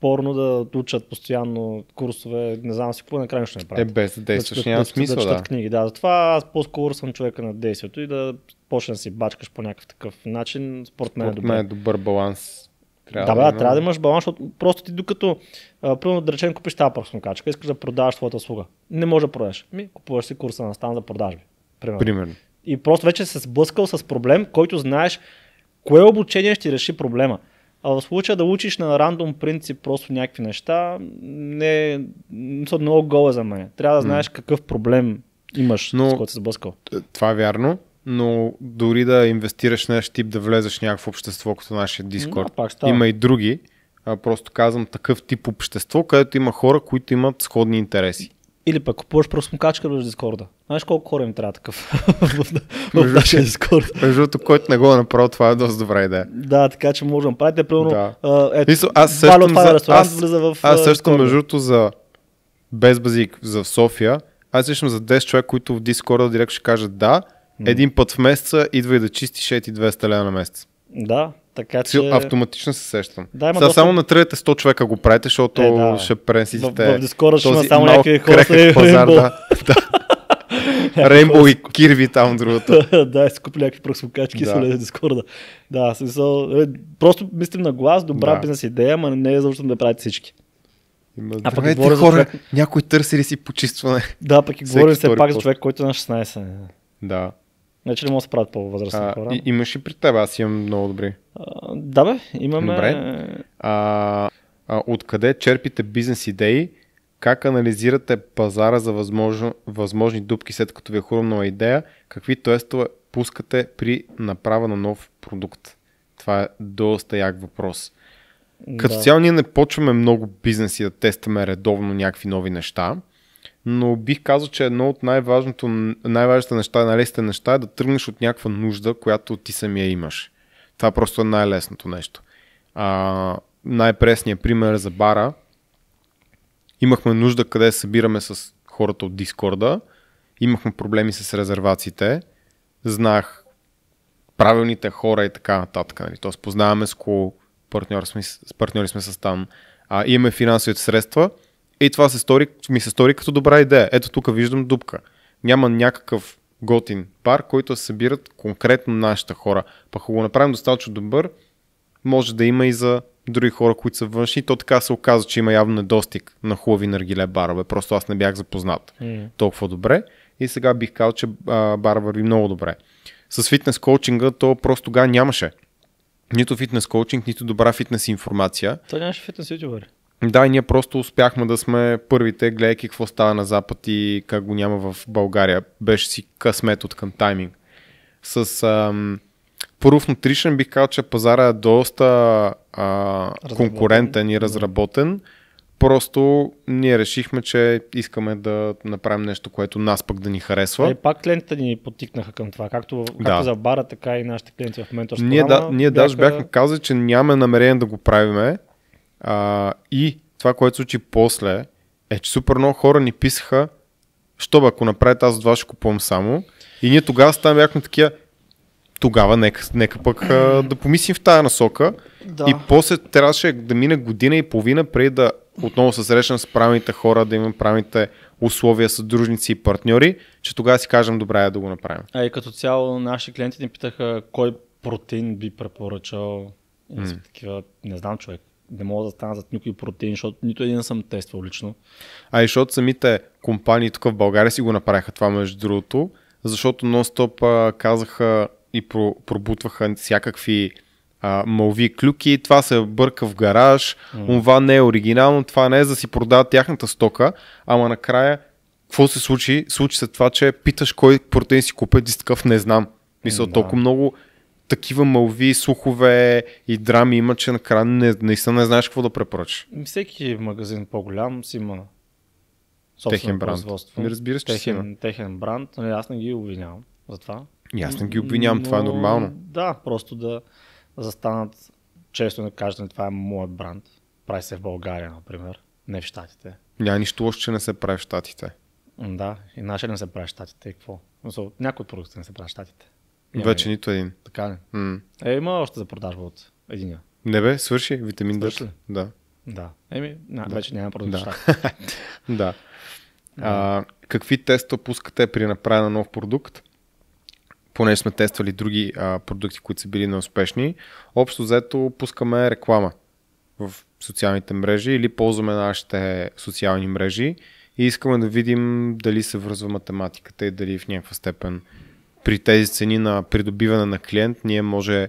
порно да учат постоянно курсове, не знам си какво накрая ще направят. Е, без да действаш, няма смисъл, да. Да, книги, да. Затова аз по-скоро съм човека на действието и да почне да си бачкаш по някакъв такъв начин. Според мен е добър. е добър баланс. Трябва да, да, да, трябва да имаш баланс, защото просто ти докато, а, примерно да речем, купиш тази пръснокачка, искаш да продаваш твоята услуга. Не може да продаш. Ми, купуваш си курса на стан за продажби. Примерно. примерно. И просто вече се сблъскал с проблем, който знаеш кое обучение ще реши проблема. А в случая да учиш на рандом принцип просто някакви неща, не са много гола за мен. Трябва да знаеш какъв проблем имаш, но, с който се сблъскал. Това е вярно, но дори да инвестираш нещо тип да влезеш в някакво общество, като нашия Discord, no, има и други. А, просто казвам такъв тип общество, където има хора, които имат сходни интереси. Или пък купуваш просто мукачка в Дискорда. Знаеш колко хора им трябва такъв в нашия Дискорд. Между другото, който не го е направил, това е доста добра идея. Да, така че можем да правите. Примерно, да. ето, Мисъл, аз също, за, аз, влиза в аз също между другото за без базик за София, аз сещам за 10 човека, които в Дискорда директно ще кажат да, един път в месеца идва и да чистиш ети 200 лева на месец. Да, Така че... Автоматично се сещам. Да, Сега доста- само на тръгнете 100 човека го правите, защото Е, да, ще В, пренесите в Discord ще има само някакви хора с крехък пазар, Rainbow. да. Рейнбоу и кирви там другото. да, и си купили някакви пръксмокачки Да. в Дискорда. Да, в смисъл, е, просто мислим на глас, добра Да. бизнес идея, ама не е защо да правите всички. Има, А пък говоря за хора, човек- някой търси ли си почистване? Да, пък и говорим все втори пак за човек, който е на 16. Да. Не, че не може да се правят по-възрастни А, хора. и, имаш ли при теб? Аз имам много добри. А, да бе, имаме... Добре. А, а, откъде черпите бизнес идеи? Как анализирате пазара за възможно, възможни дупки след като ви е хрумнала идея? Какви тестове пускате при направа на нов продукт? Това е доста як въпрос. Като да. цяло ние не почваме много бизнеси да тестваме редовно някакви нови неща, но бих казал, че едно от най-важното, най-важните неща, най-лесните неща е да тръгнеш от някаква нужда, която ти самия имаш. Това просто е най-лесното нещо. А, най-пресният пример за бара. Имахме нужда къде се събираме с хората от Дискорда. Имахме проблеми с резервациите. Знах правилните хора и така нататък. Нали? Тоест познаваме с кого партньор сме, с партньори сме с там. А, имаме финансовите средства и това се стори, ми се стори като добра идея. Ето тук виждам дупка. Няма някакъв готин пар, който се събират конкретно нашите хора. Пък ако го направим достатъчно добър, може да има и за други хора, които са външни. То така се оказа, че има явно недостиг на хубави наргиле барове. Просто аз не бях запознат М. толкова добре. И сега бих казал, че бара върви много добре. С фитнес коучинга то просто тогава нямаше. Нито фитнес коучинг, нито добра фитнес информация. Той нямаше фитнес ютубър. Да, и ние просто успяхме да сме първите, гледайки какво става на Запад и как го няма в България. Беше си късмет от към тайминг. С ам, Proof Nutrition бих казал, че пазара е доста а, конкурентен и разработен. Просто ние решихме, че искаме да направим нещо, което нас пък да ни харесва. И пак клиентите ни потикнаха към това. Както, както Да. за бара, така и нашите клиенти в менторство. Ние, да, ние даже бяхме казали, че нямаме намерение да го правиме. А, и това, което случи после, е, че супер много хора ни писаха, що бе, ако направите аз от вас ще купувам само. И ние тогава ставаме бяхме такива, тогава нека, нека пък а, да помислим в тая насока. Да. И после трябваше да мине година и половина преди да отново се срещнем с правилните хора, да имаме правилните условия, съдружници и партньори, че тогава си кажем, добре, е да го направим. А и като цяло наши клиенти ни питаха кой протеин би препоръчал. Сме такива, не знам човек, не мога да стана зад никой протеин, защото нито един съм тествал лично. А и защото самите компании тук в България си го направиха това между другото, защото нон-стоп казаха и про, пробутваха всякакви а, мълви клюки, това се бърка в гараж, mm. това не е оригинално, това не е за да си продават тяхната стока, ама накрая какво се случи? Случи се това, че питаш кой протеин си купя, ти си такъв не знам. Мисля, Да. толкова много такива мълви, слухове и драми има, че накрая не, наистина не знаеш какво да препоръчаш. Ами Всеки магазин по-голям си има собствено Техен бранд. производство. Ами разбира се, че си има. техен, техен бранд. Нали, аз не ги обвинявам за това. И аз не ги обвинявам, това е Но, нормално. Да, просто да застанат често да кажат, нали, това е моят бранд. Прави се в България, например, не в Штатите. Няма нищо лошо, че не се прави в Штатите. Да, и нашия не се прави в Штатите. И какво? Някои от продукти не се прави в Штатите. Вече нито един. Така ли? М. Е, има още за продажба от единия. Не бе, свърши, витамин. Свърши ли? Да. Да. Еми, на, вече няма продукт Да. да. А, какви теста пускате при направа на нов продукт? Понеже сме тествали други а, продукти, които са били неуспешни, общо взето пускаме реклама в социалните мрежи или ползваме нашите социални мрежи и искаме да видим дали се връзва математиката и дали в някаква степен при тези цени на придобиване на клиент ние може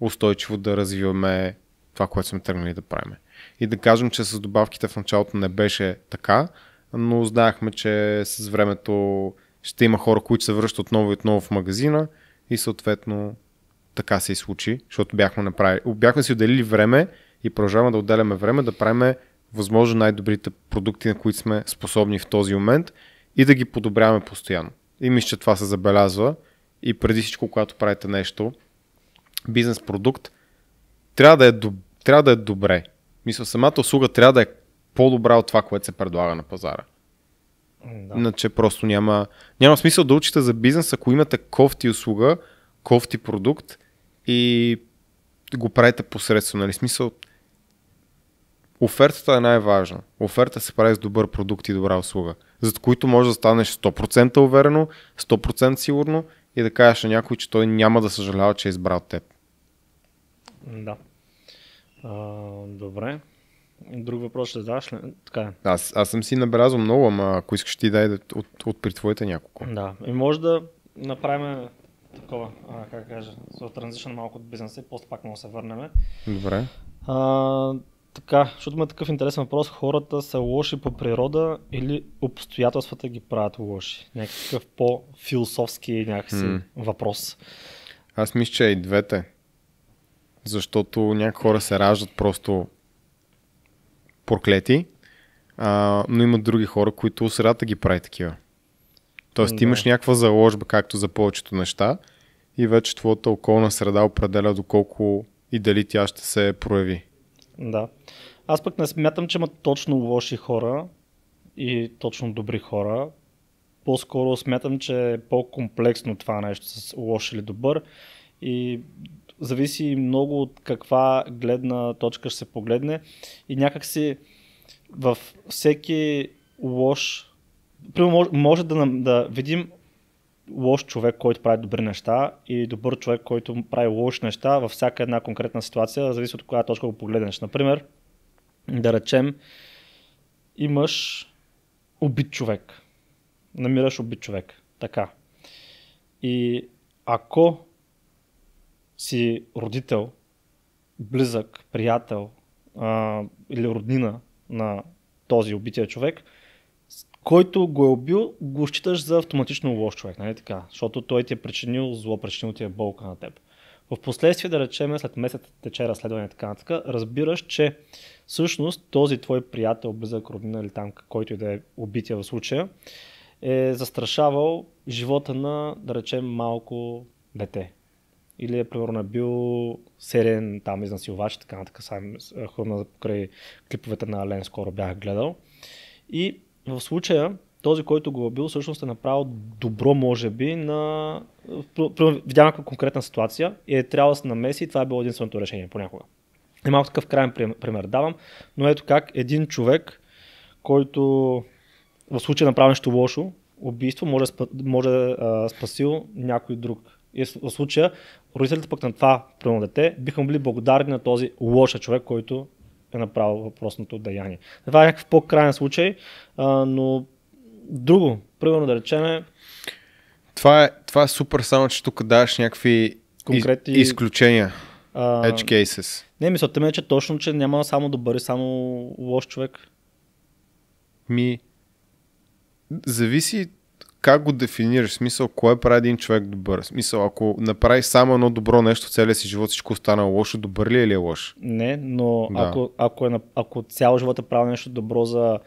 устойчиво да развиваме това, което сме тръгнали да правим. И да кажем, че с добавките в началото не беше така, но знаехме, че с времето ще има хора, които се връщат отново и отново в магазина и съответно така се и случи, защото бяхме, направили, бяхме си отделили време и продължаваме да отделяме време да правим възможно най-добрите продукти, на които сме способни в този момент и да ги подобряваме постоянно. И мисля, че това се забелязва и преди всичко, когато правите нещо, бизнес продукт, трябва да е, доб... трябва да е добре. Мисля, самата услуга трябва да е по-добра от това, което се предлага на пазара. да. Иначе просто няма, няма смисъл да учите за бизнес, ако имате кофти услуга, кофти продукт и го правите посредствено. Нали? Смисъл, офертата е най-важна. Оферта се прави с добър продукт и добра услуга, за които може да станеш 100% уверено, 100% сигурно и да кажеш на някой, че той няма да съжалява, че е избрал теб. Да. А, добре. Друг въпрос ще задаваш ли? Така е. Аз, аз съм си набелязал много, ама ако искаш ти дай от, от, от при твоите няколко. Да. И може да направим такова, а, как кажа, транзишън малко от бизнеса и после пак може да се върнем. Добре. А, така, защото има такъв интересен въпрос. Хората са лоши по природа или обстоятелствата ги правят лоши? Някакъв по-философски някакси М. въпрос. Аз мисля, че и двете. Защото някои хора се раждат просто проклети, а, но има други хора, които средата ги прави такива. Тоест Да. имаш някаква заложба, както за повечето неща, и вече твоята околна среда определя доколко и дали тя ще се прояви. Да. Аз пък не смятам, че има точно лоши хора и точно добри хора. По-скоро смятам, че е по-комплексно това нещо с лош или добър и зависи много от каква гледна точка ще се погледне и някакси в всеки лош Примерно може, да, да видим лош човек, който прави добри неща и добър човек, който прави лоши неща във всяка една конкретна ситуация, зависи от коя точка го погледнеш. Например, да речем, имаш убит човек. Намираш убит човек. Така. И ако си родител, близък, приятел а, или роднина на този убития човек, който го е убил, го считаш за автоматично лош човек, нали така? Защото той ти е причинил зло, причинил ти е болка на теб. В последствие, да речем, след месец тече разследване и така нататък, разбираш, че всъщност този твой приятел, близък, роднина или там, който и да е убития в случая, е застрашавал живота на, да речем, малко дете. Или е, примерно, е бил сериен там изнасилвач, така нататък, сам е, хрумна покрай клиповете на Ален, скоро бях гледал. И в случая, този, който го е бил, всъщност е направил добро, може би, на... Видя някаква конкретна ситуация и е трябвало да се намеси и това е било единственото решение понякога. И малко такъв крайен прим- пример давам, но ето как един човек, който в случая направи нещо лошо, убийство, може, спа- може а, спасил някой друг. И в случая, родителите пък на това примерно дете биха били благодарни на този лоша човек, който е направил въпросното деяние. Това е някакъв по-крайен случай, а, но друго, примерно да речем, Това е, това е супер, само че тук даваш някакви Конкретни- из, изключения. а, Edge cases. не, мисълта ми е, че точно, че няма само добър и само лош човек. Ми, зависи как го дефинираш. Смисъл, кое прави един човек добър? Смисъл, ако направи само едно добро нещо в целия си живот, всичко останало лошо, добър ли е или е лош? Не, но Да. ако, ако, е, ако цял живот е правил нещо добро за,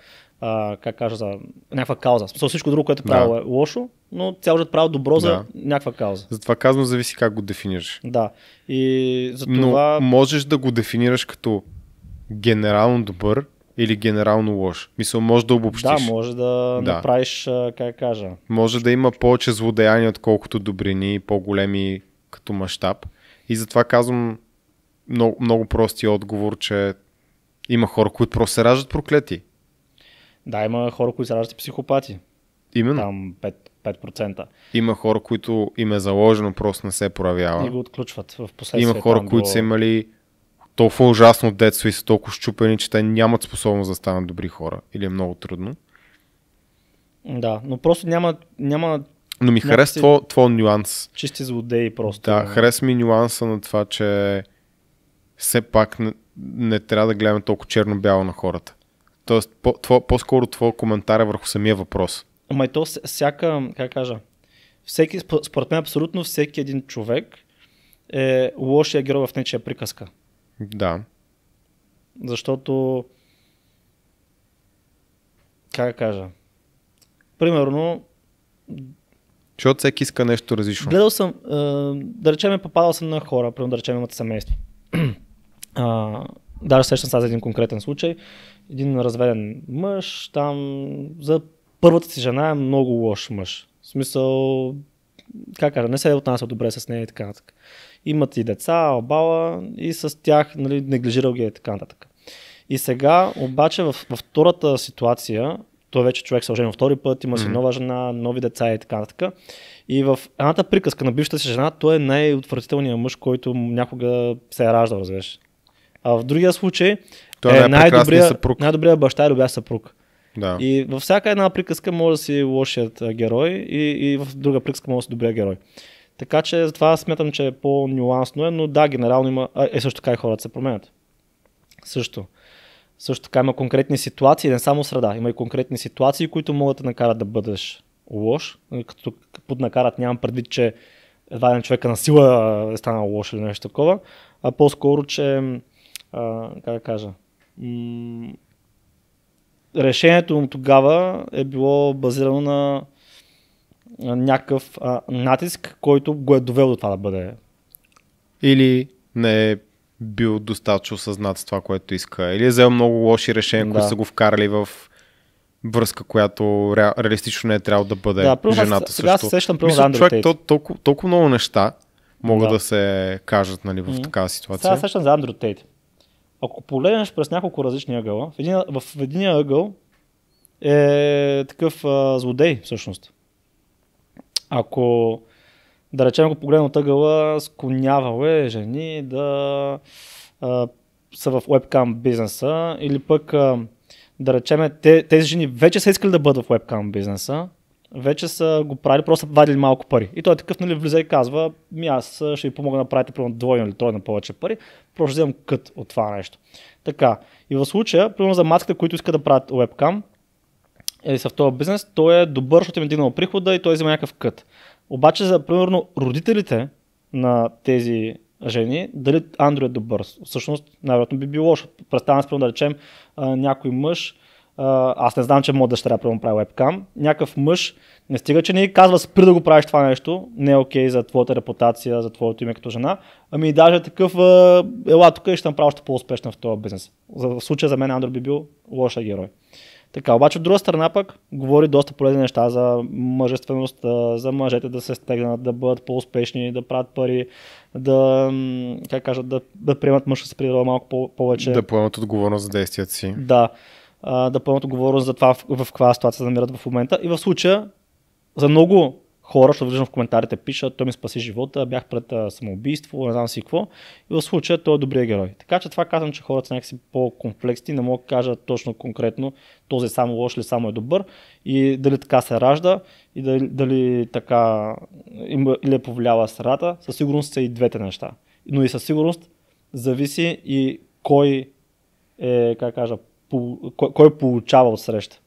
а, как кажа, за някаква кауза. Смисъл, всичко друго, което е правил Да. е лошо, но цял живот е правил добро за Да. някаква кауза. Затова казвам, зависи как го дефинираш. Да. И за Но това... можеш да го дефинираш като генерално добър или генерално лош. Мисъл, може да обобщиш. Да, може да, Да. направиш, как кажа. Може да има повече злодеяния, отколкото добрини, по-големи като мащаб. И затова казвам много, много простия отговор, че има хора, които просто се раждат проклети. Да, има хора, които се раждат психопати. Именно. Там 5, 5%. Има хора, които им е заложено, просто не се проявява. И го отключват в последствие. Има хора, които било- са имали толкова ужасно детство и са толкова щупени, че те нямат способност да станат добри хора. Или е много трудно. Да, но просто няма, няма Но ми харесва твой, твой нюанс. чисти злодеи просто. Да, харесва ми нюанса на това, че все пак не, не трябва да гледаме толкова черно-бяло на хората. Тоест, по, тво, по-скоро твой коментар е върху самия въпрос. Ама и то всяка, как кажа, всеки, сп- според мен абсолютно всеки един човек е лошия герой в нечия приказка. Да. Защото, как да кажа, примерно, Защото всеки иска нещо различно. гледал съм, е, да речем, попадал съм на хора, примерно да речем имат семейство. даже сега за един конкретен случай. Един разведен мъж, там за първата си жена е много лош мъж. В смисъл, как кажа, не се отнася добре с нея и така нататък. Имат и деца, обала и с тях нали, неглижирал ги и така нататък. И сега, обаче, в, във втората ситуация, той вече човек се ожени втори път, има си нова жена, нови деца и така нататък. И в едната приказка на бившата си жена, той е най-отвратителният мъж, който някога се е раждал, разбираш. А в другия случай Той е е съпруг. най-добрият баща и любя съпруг. Да. И във всяка една приказка може да си лошият герой и, и в друга приказка може да си добрия герой. Така че затова смятам, че е по-нюансно е, но да, генерално има, е също така и хората се променят. Също. Също така има конкретни ситуации, не само среда, има и конкретни ситуации, които могат да накарат да бъдеш лош. Като под накарат нямам предвид, че едва един човека на сила е станал лош или нещо такова, а по-скоро, че а, как да кажа, м- решението му тогава е било базирано на някакъв а, натиск, който го е довел до това да бъде. Или не е бил достатъчно съзнат с това, което иска. Или е взел много лоши решения, Да. които са го вкарали в връзка, която ре, реалистично не е трябвало да бъде Да, примерно, жената сега също. се сещам, Мисля, човек, то, толкова, толкова много неща могат Да. да, се кажат нали, в Мгм. такава Сега ситуация. сещам за Андрю Тейт. Ако погледнеш през няколко различни ъгъла, в един, в единия ъгъл е такъв а, злодей, всъщност. Ако, да речем, го погледнем от ъгъла, склонявал е жени да а, са в вебкам бизнеса или пък, а, да речем, те, тези жени вече са искали да бъдат в вебкам бизнеса, вече са го правили, просто са вадили малко пари. И той е такъв, нали, влиза и казва, ми аз ще ви помогна да правите примерно двойно или тройно повече пари, просто вземам кът от това нещо. Така. И в случая, примерно за матките, които искат да правят вебкам, или са в този бизнес, той е добър, защото им е дигнал прихода и той взема някакъв кът. Обаче за, примерно, родителите на тези жени, дали Андрю е добър? Всъщност, най-вероятно би било лошо. Представям си, да речем, някой мъж, аз не знам, че моят дъщеря примерно прави вебкам, някакъв мъж не стига, че не казва спри да го правиш това нещо, не е окей за твоята репутация, за твоето име като жена, ами и даже такъв, ела тук и ще направя още по-успешна в този бизнес. За, в случая за мен Андрю би бил лоша герой. Така, обаче от друга страна пък говори доста полезни неща за мъжественост, за мъжете да се стегнат, да бъдат по-успешни, да правят пари, да, как кажат, да, да приемат мъжка природа малко по- повече. Да поемат отговорност за действията си. Да, да поемат отговорност за това в, в каква ситуация се намират в момента. И в случая, за много хора, защото виждам в коментарите, пишат, той ми спаси живота, бях пред а, самоубийство, не знам си какво. И в случая той е добрия герой. Така че това казвам, че хората са някакси по-комплексни, не мога да кажа точно конкретно този е само лош или само е добър и дали така се ражда и дали, дали така има, или е повлияла средата. Със сигурност са и двете неща. Но и със сигурност зависи и кой е, как кажа, кой, кой получава от среща.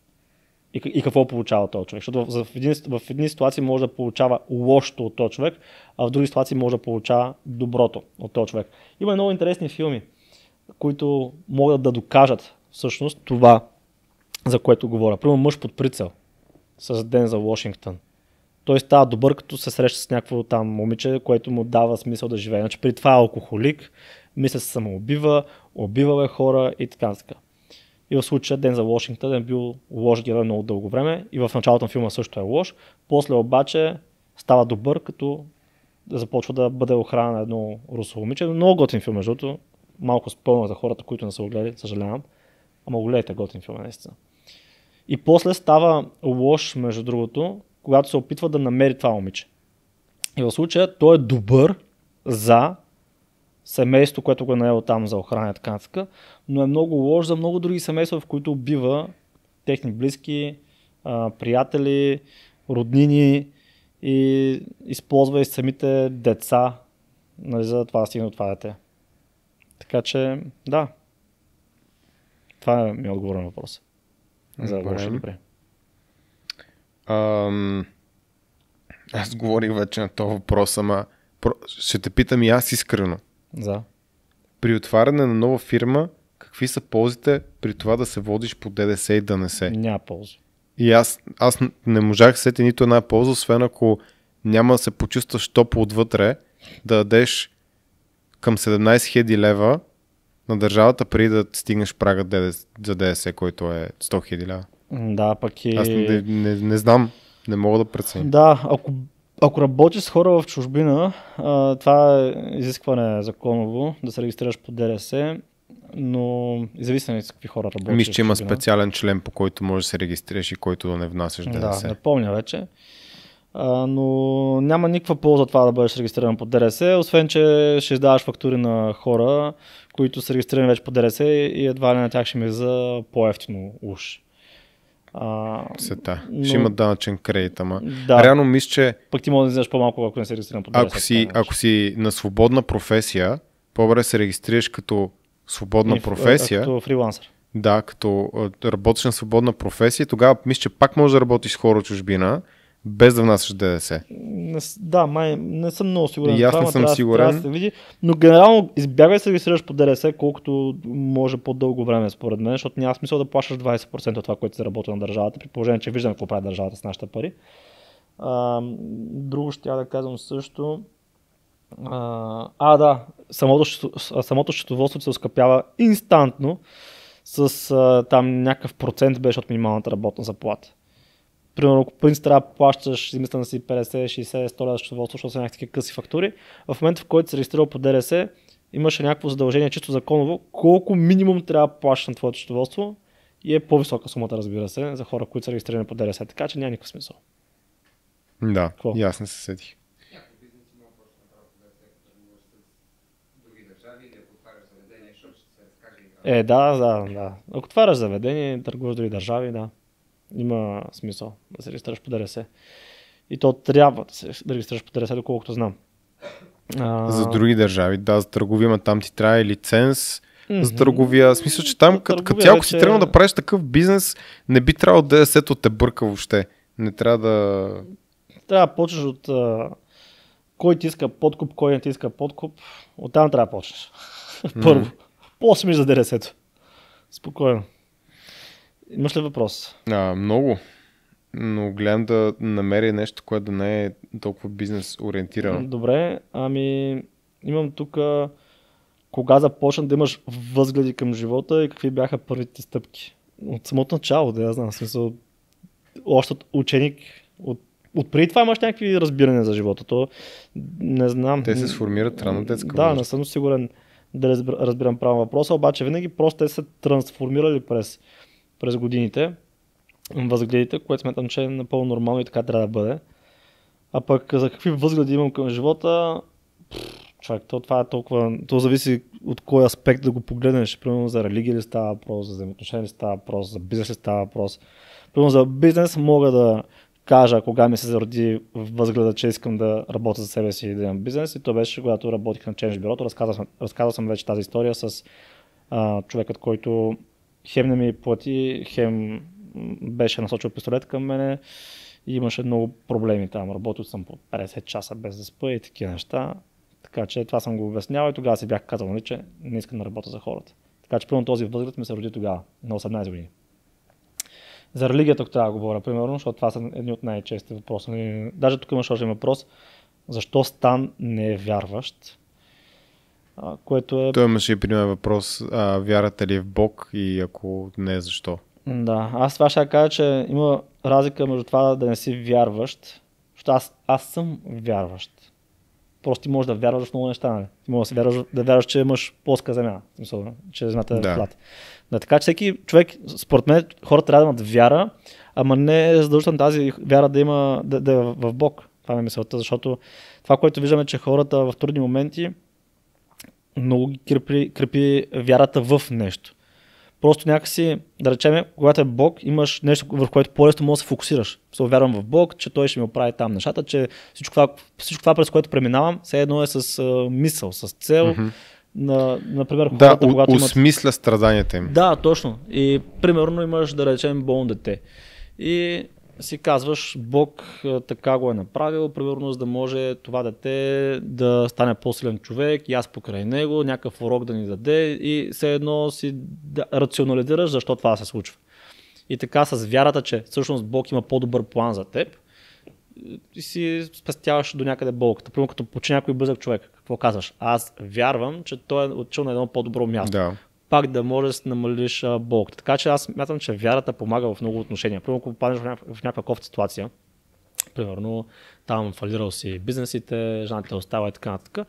И, и какво получава този човек. Защото в, в, един, в едни ситуации може да получава лошото от този човек, а в други ситуации може да получава доброто от този човек. Има много интересни филми, които могат да докажат всъщност това, за което говоря. Примерно мъж под прицел с Ден за Вашингтон. Той става добър, като се среща с някакво там момиче, което му дава смисъл да живее. Значи при това е алкохолик, мисля се самоубива, убивал е хора и така така. И в случая Ден за Вашингтон е бил лош герой много дълго време и в началото на филма също е лош. После обаче става добър, като започва да бъде охрана на едно русо момиче. Много готин филм, между другото. Малко спълно за хората, които не са го гледали, съжалявам. Ама го гледайте, готин филм, наистина. И после става лош, между другото, когато се опитва да намери това момиче. И в случая той е добър за семейство, което го е наело там за охрана и така нататък, но е много лош за много други семейства, в които убива техни близки, приятели, роднини и използва и самите деца нали, за това да стигне до това дете. Така че, да. Това е ми отговор на въпроса. За и добре. Ам... Аз говорих вече на този въпрос, ама ще те питам и аз искрено. За. При отваряне на нова фирма, какви са ползите при това да се водиш по ДДС и да не се? Няма полза. И аз, аз не можах сети нито една полза, освен ако няма да се почувстваш топло отвътре, да дадеш към 17 000 лева на държавата преди да стигнеш прага ДДС, за ДДС, който е 100 000 лева. Да, пък и... Аз не, не, не знам, не мога да преценя. Да, ако ако работиш с хора в чужбина, това е изискване законово да се регистрираш по ДРС, но зависи с какви хора работиш. Мисля, че има специален член, по който можеш да се регистрираш и който да не внасяш ДДС. Да, не помня вече. А, но няма никаква полза това да бъдеш регистриран по ДРС, освен че ще издаваш фактури на хора, които са регистрирани вече по ДРС и едва ли на тях ще ми за по-ефтино уж. А, Сета. но- Ще има данъчен кредит, ама. Да, Реално мисля, че пък ти можеш да вземеш по-малко, ако не си регистриран по ако си, ако си на свободна професия, по-добре се регистрираш като свободна професия. Като фрилансър. Да, като работиш на свободна професия, тогава мисля, че пак можеш да работиш с хора от чужбина, без да внасяш ДДС. Да, май не съм много сигурен. И аз не съм трябва, сигурен. Трябва да се види. Но генерално избягай се регистрираш по ДРС, колкото може по-дълго време, според мен, защото няма смисъл да плащаш 20% от това, което се работи на държавата, при положение, че виждаме какво прави държавата с нашите пари. А, друго ще да казвам също. А, а да, самото, самото счетоводство се оскъпява инстантно с а, там някакъв процент беше от минималната работна заплата. Примерно, ако принцип трябва да плащаш, измислям си 50, 60, 100 лева счетоводство, защото са някакви къси фактури, в момента в който се регистрирал по ДРС, имаше някакво задължение чисто законово, колко минимум трябва да плащаш на твоето счетоводство и е по-висока сумата, разбира се, за хора, които са регистрирани по ДРС, така че няма никакъв смисъл. Да, Какво? не се сетих. ДДС, защото Е, да, да, да. Ако отваряш заведение, търгуваш други държави, да. Има смисъл да се регистрираш по ДРС. И то трябва да се регистрираш по ДРС, доколкото знам. А, За други държави, да, за търговия, ма там ти трябва и лиценз за мгм. търговия. В смисъл, че там За като, цяло, ако си тръгнал да правиш такъв бизнес, не би трябвало ДДС-то те бърка въобще. Не трябва да... Трябва да почнеш от а, кой ти иска подкуп, кой не ти иска подкуп. Оттам трябва да почнеш. Първо. После ми за ДРС-то. Спокойно. Имаш ли въпрос? А, много. Но гледам да намеря нещо, което да не е толкова бизнес ориентирано. Добре, ами имам тук кога започна да имаш възгледи към живота и какви бяха първите стъпки. От самото начало, да я знам, в смисъл, още от ученик, от, от преди това имаш някакви разбирания за живота. То не знам. Те се сформират рано детска Да, не съм сигурен да разбира- разбирам правилно въпроса, обаче винаги просто те са трансформирали през, през годините възгледите, което смятам, че е напълно нормално и така трябва да бъде. А пък за какви възгледи имам към живота, човек, то това е толкова, то зависи от кой аспект да го погледнеш. Примерно за религия ли става въпрос, за взаимоотношения ли става въпрос, за бизнес ли става въпрос. Примерно за бизнес мога да кажа кога ми се зароди възгледа, че искам да работя за себе си и да имам бизнес. И то беше когато работих на Change бюрото. Разказал съм, съм вече тази история с а, човекът, който хем не ми плати, хем беше насочил пистолет към мене и имаше много проблеми там. Работил съм по 50 часа без да спа и такива неща. Така че това съм го обяснявал и тогава си бях казал, нали, че не искам да работя за хората. Така че примерно този възглед ми се роди тогава, на 18 години. За религията, ако трябва да говоря, примерно, защото това са едни от най-чести въпроси. Нали, Даже тук имаш още въпрос. Защо Стан не е вярващ? А, което е Той имаше и при мен въпрос, а, вярата ли е в Бог и ако не, защо? Да, аз това ще кажа, че има разлика между това да не си вярващ, защото аз, аз съм вярващ. Просто ти можеш да вярваш в много неща, нали? Ти можеш да, вярваш, да вярваш, че имаш плоска земя, смисъл, че земята е Да. Да, така че всеки човек, според мен, хората трябва да имат вяра, ама не е задължително тази вяра да има да, да е в в Бог. Това е мисълта, защото това, което виждаме, че хората в трудни моменти много ги крепи, крепи вярата в нещо. Просто някакси, да речем, когато е Бог, имаш нещо, върху което по-лесно можеш да се фокусираш. Се вярвам в Бог, че Той ще ми оправи там нещата, че всичко това, всичко това през което преминавам, все едно е с а, мисъл, с цел. Мгм. На, например, Да, хората, у- когато имат... осмисля страданията им. Да, точно. И примерно имаш, да речем, болно дете. И си казваш, Бог а, така го е направил, примерно за да може това дете да стане по-силен човек и аз покрай него, някакъв урок да ни даде и все едно си да рационализираш защо това се случва. И така с вярата, че всъщност Бог има по-добър план за теб, и си спестяваш до някъде болката. Примерно като почи някой близък човек, какво казваш? Аз вярвам, че той е отишъл на едно по-добро място Да. Пак да можеш да намалиш болката. Така че аз мятам, че вярата помага в много отношения. Първо, ако попаднеш в някаква, в някаква кофта ситуация, примерно там фалирал си бизнесите, жената те остава и така нататък.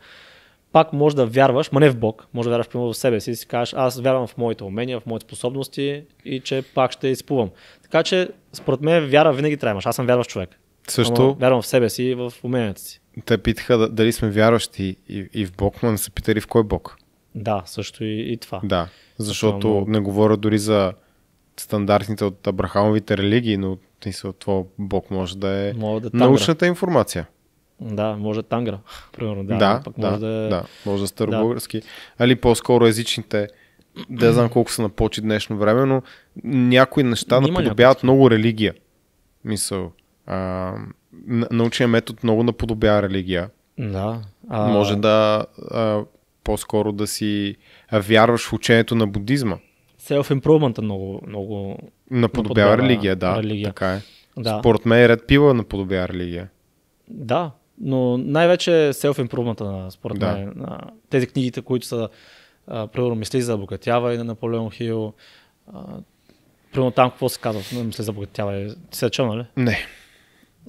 Пак може да вярваш, ма не в Бог, може да вярваш примерно в себе си и си кажеш, аз вярвам в моите умения, в моите способности и че пак ще изплувам. Така че, според мен, вяра винаги трябва имаш. Аз съм вярващ човек. Също Ама вярвам в себе си и в уменията си. те питаха да- дали сме вярващи и, и в Бог, но не са питали в кой Бог. Да, също и, и това. Да, защото много- не говоря дори за стандартните от Абрахамовите религии, но това Бог може да е Може да е научната информация. Да, може да е тангра. Примерно, да. Да, пък да, може да, е... да, може да е старобългарски. Али по-скоро езичните, да знам колко са на почи днешно време, но някои неща наподобяват много религия. Мисъл, а, научният метод много наподобява религия. да. А... Може да а, по-скоро да си вярваш в учението на будизма. Self-improvement е много, много... Наподобява религия, да. религия. Така е. Да. Според мен ред пива наподобява религия. Да, но най-вече self-improvement, на, според Да. мен. На тези книгите, които са, примерно, Мисли за обогатяване на Наполеон Хил. А, примерно там какво се казва? Мисли за обогатяване. Ти се е чел, нали? Не,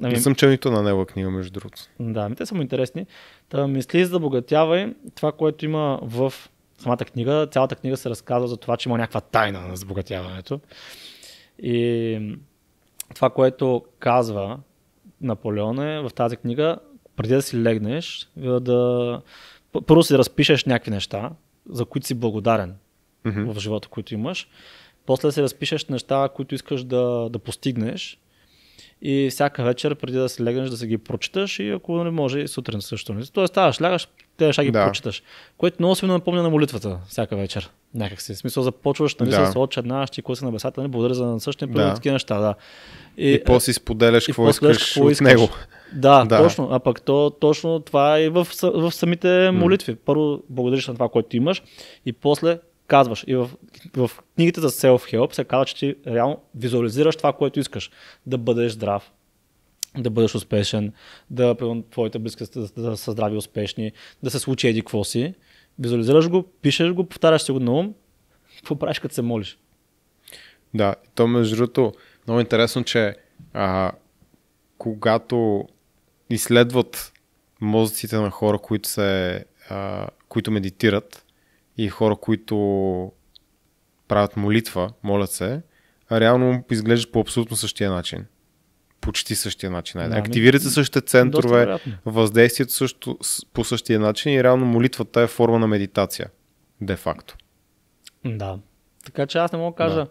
Ами, не съм чел нито на негова книга, между другото. Да, ами те са му интересни. Та, мисли за забогатявай, това, което има в самата книга, цялата книга се разказва за това, че има някаква тайна на забогатяването. И това, което казва Наполеон е в тази книга, преди да си легнеш, да п- първо си разпишеш някакви неща, за които си благодарен Мгм. в живота, които имаш. После да си разпишеш неща, които искаш да, да постигнеш. И всяка вечер, преди да си легнеш, да си ги прочиташ и ако не може, и сутрин също. нали? Тоест, ставаш, лягаш, те неща ги Да. прочиташ. Което много се ми напомня на молитвата всяка вечер. Някак си. В смисъл, започваш нали, Да. с отче една, ще коси на бесата, нали, благодаря за насъщния Да. такива неща. Да. И, после споделяш и какво искаш какво от искаш. него. Да, Да. точно. А пък то, точно това е и в, в самите молитви. Първо благодариш на това, което имаш и после казваш. И в, в книгите за self-help се казва, че ти реално визуализираш това, което искаш. Да бъдеш здрав, да бъдеш успешен, да твоите близки да, да са здрави и успешни, да се случи еди какво си. Визуализираш го, пишеш го, повтаряш си го на ум. Какво правиш, като се молиш? Да, то между другото, много интересно, че а, когато изследват мозъците на хора, които, се, а, които медитират и хора, които правят молитва, молят се, а реално изглежда по абсолютно същия начин. Почти същия начин. Да, Активират се същите центрове, въздействието също по същия начин и реално молитвата е форма на медитация. Де-факто. Да. Така че аз не мога да кажа, да.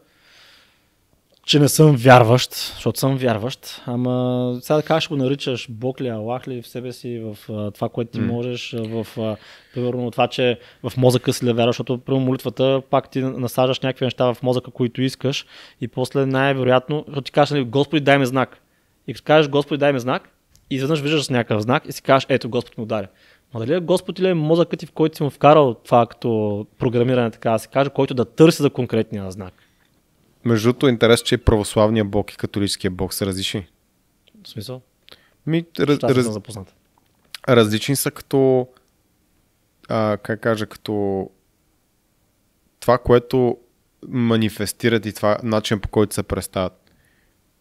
Че не съм вярващ, защото съм вярващ, ама сега да кажеш, го наричаш Бог ли, Аллах ли в себе си, в а, това, което ти М. можеш, в а, примерно това, че в мозъка си ли вярваш, защото примерно молитвата пак ти насаждаш някакви неща в мозъка, които искаш и после най-вероятно, защото ти кажеш, нали, Господи, дай ми знак. И като кажеш, Господи, дай ми знак, и изведнъж виждаш някакъв знак и си кажеш, ето, Господ ми удари. Ма дали е Господ или е мозъкът ти, в който си му вкарал това като програмиране, така да се каже, който да търси за конкретния знак. Между другото, интересно, че православния бог и католическия бог са различни. В смисъл? Ми, раз, раз, запознат. различни са като, а, как кажа, като това, което манифестират и това начин по който се представят.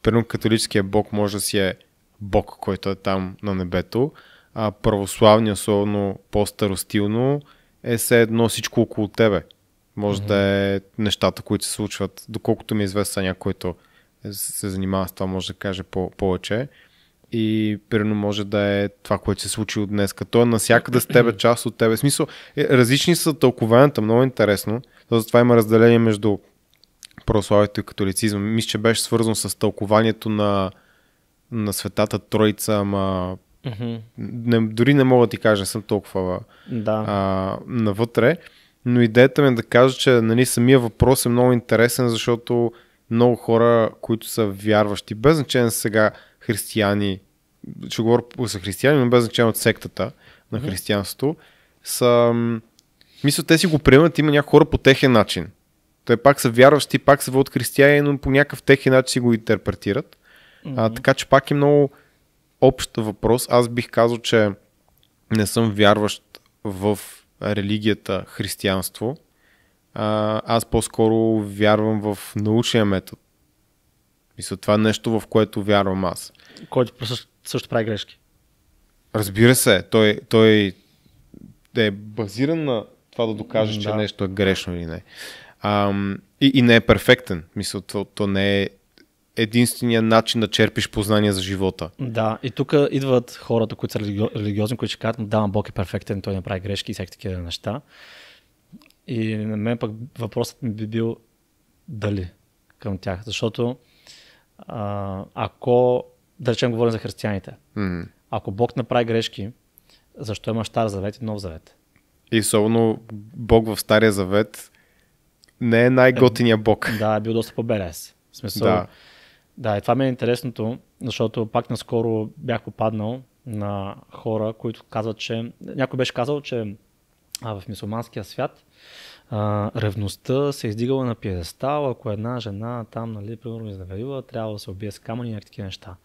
Примерно католическия бог може да си е бог, който е там на небето, а православния, особено по-старостилно, е все едно всичко около тебе. Може mm-hmm. да е нещата, които се случват, доколкото ми е известен някой, който се занимава с това, може да каже по- повече. И примерно може да е това, което се случи от днес. Като е насякъде с тебе, част от тебе. В смисъл, е, различни са тълкованията, много интересно. Затова има разделение между православието и католицизма. Мисля, че беше свързано с тълкованието на, на Светата Троица, ама Мгм. не, дори не мога да ти кажа, не съм толкова Да. а, навътре. Но идеята ми е да кажа, че нали, самия въпрос е много интересен, защото много хора, които са вярващи, без значение са сега християни, ще говоря за християни, но без значение от сектата на християнството, са... Мисля, те си го приемат, има някои хора по техен начин. Те пак са вярващи, пак са водят християни, но по някакъв техен начин си го интерпретират. А, така че пак е много общ въпрос. Аз бих казал, че не съм вярващ в религията християнство. А, аз по-скоро вярвам в научния метод Мисля, това е нещо, в което вярвам аз. Който също, също прави грешки. Разбира се, той, той е базиран на това да докаже, М, че да. нещо е грешно или не. Ам, и, и не е перфектен. Мисля, то, то не е единствения начин да черпиш познания за живота. Да, и тук идват хората, които са религи- религиозни, които ще кажат, да, Бог е перфектен, той не прави грешки и всякакви такива неща. И на мен пък въпросът ми би бил дали към тях. Защото а, ако, да речем, говорим за християните, М. ако Бог не прави грешки, защо има Стар завет и Нов завет? И особено Бог в Стария Завет не е най-готиния Бог. Да, е бил доста по-белес. В смисъл, Да. Да, и това ми е интересното, защото пак наскоро бях попаднал на хора, които казват, че някой беше казал, че а, в мусулманския свят а, ревността се е издигала на пиедестал, ако една жена там, нали, примерно изневерила, трябва да се убие с камъни и някакви такива неща.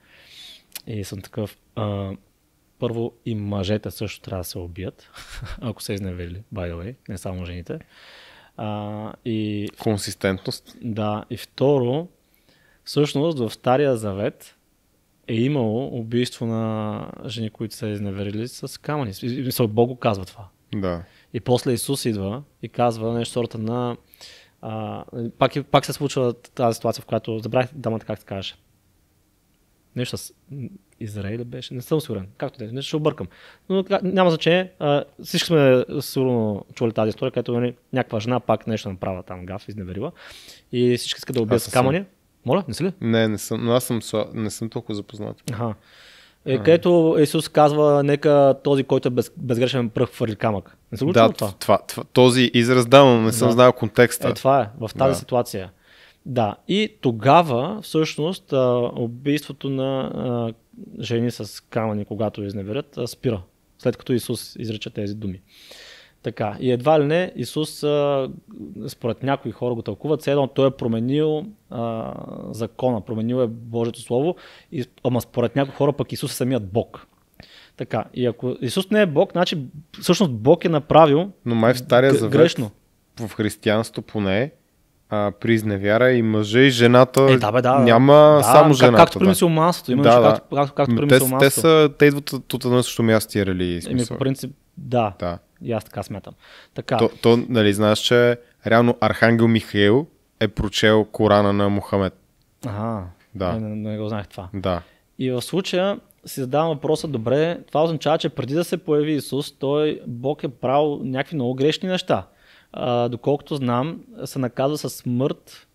И съм такъв, а, първо и мъжете също трябва да се убият, ако са изневерили, by the way, не само жените. А, и Консистентност. да, и второ, всъщност в Стария Завет е имало убийство на жени, които са изневерили с камъни. Мисъл, Бог го казва това. Да. И после Исус идва и казва нещо сорта на... А, пак, и- пак се случва тази ситуация, в която забравих дамата как се каже. Нещо с Израиля беше, не съм сигурен. Както да е, нещо ще объркам. Но няма значение. А, всички сме сигурно чули тази история, където нали, някаква жена пак нещо направила там, гаф, изневерила. И всички искат да убият Аз с не съм. Моля, не си ли? Не, не съм, но аз съм, не съм толкова запознат. Аха. Е, където Исус казва, нека този, който е без, безгрешен пръх хвърли камък. Не се Да, това? това, това, този израз да, но не съм Да. знал контекста. Е, това е, в тази Да. ситуация. Да, и тогава всъщност убийството на жени с камъни, когато изневерят, спира, след като Исус изрече тези думи. Така, и едва ли не, Исус, а, според някои хора го тълкуват, едно той е променил а, закона, променил е Божието Слово, и, ама според някои хора пък Исус е самият Бог. Така, и ако Исус не е Бог, значи всъщност Бог е направил Но май в Стария Завет, грешно. в християнство поне, а, при изневяра и мъжа и жената Е, да, бе, да. няма да, само как- жената. Както при. Има Да, да, както, както, както при те, те, са, те идват от едно също място тия религии. Еми, по принцип, да. Да. И аз така смятам. Така, То, то, нали, знаеш, че реално Архангел Михаил е прочел Корана на Мухамед. ага, Да. не, не, не го знаех това. Да. И в случая си задавам въпроса, добре, това означава, че преди да се появи Исус, той Бог е правил някакви много грешни неща. А, доколкото знам, се наказва със смърт,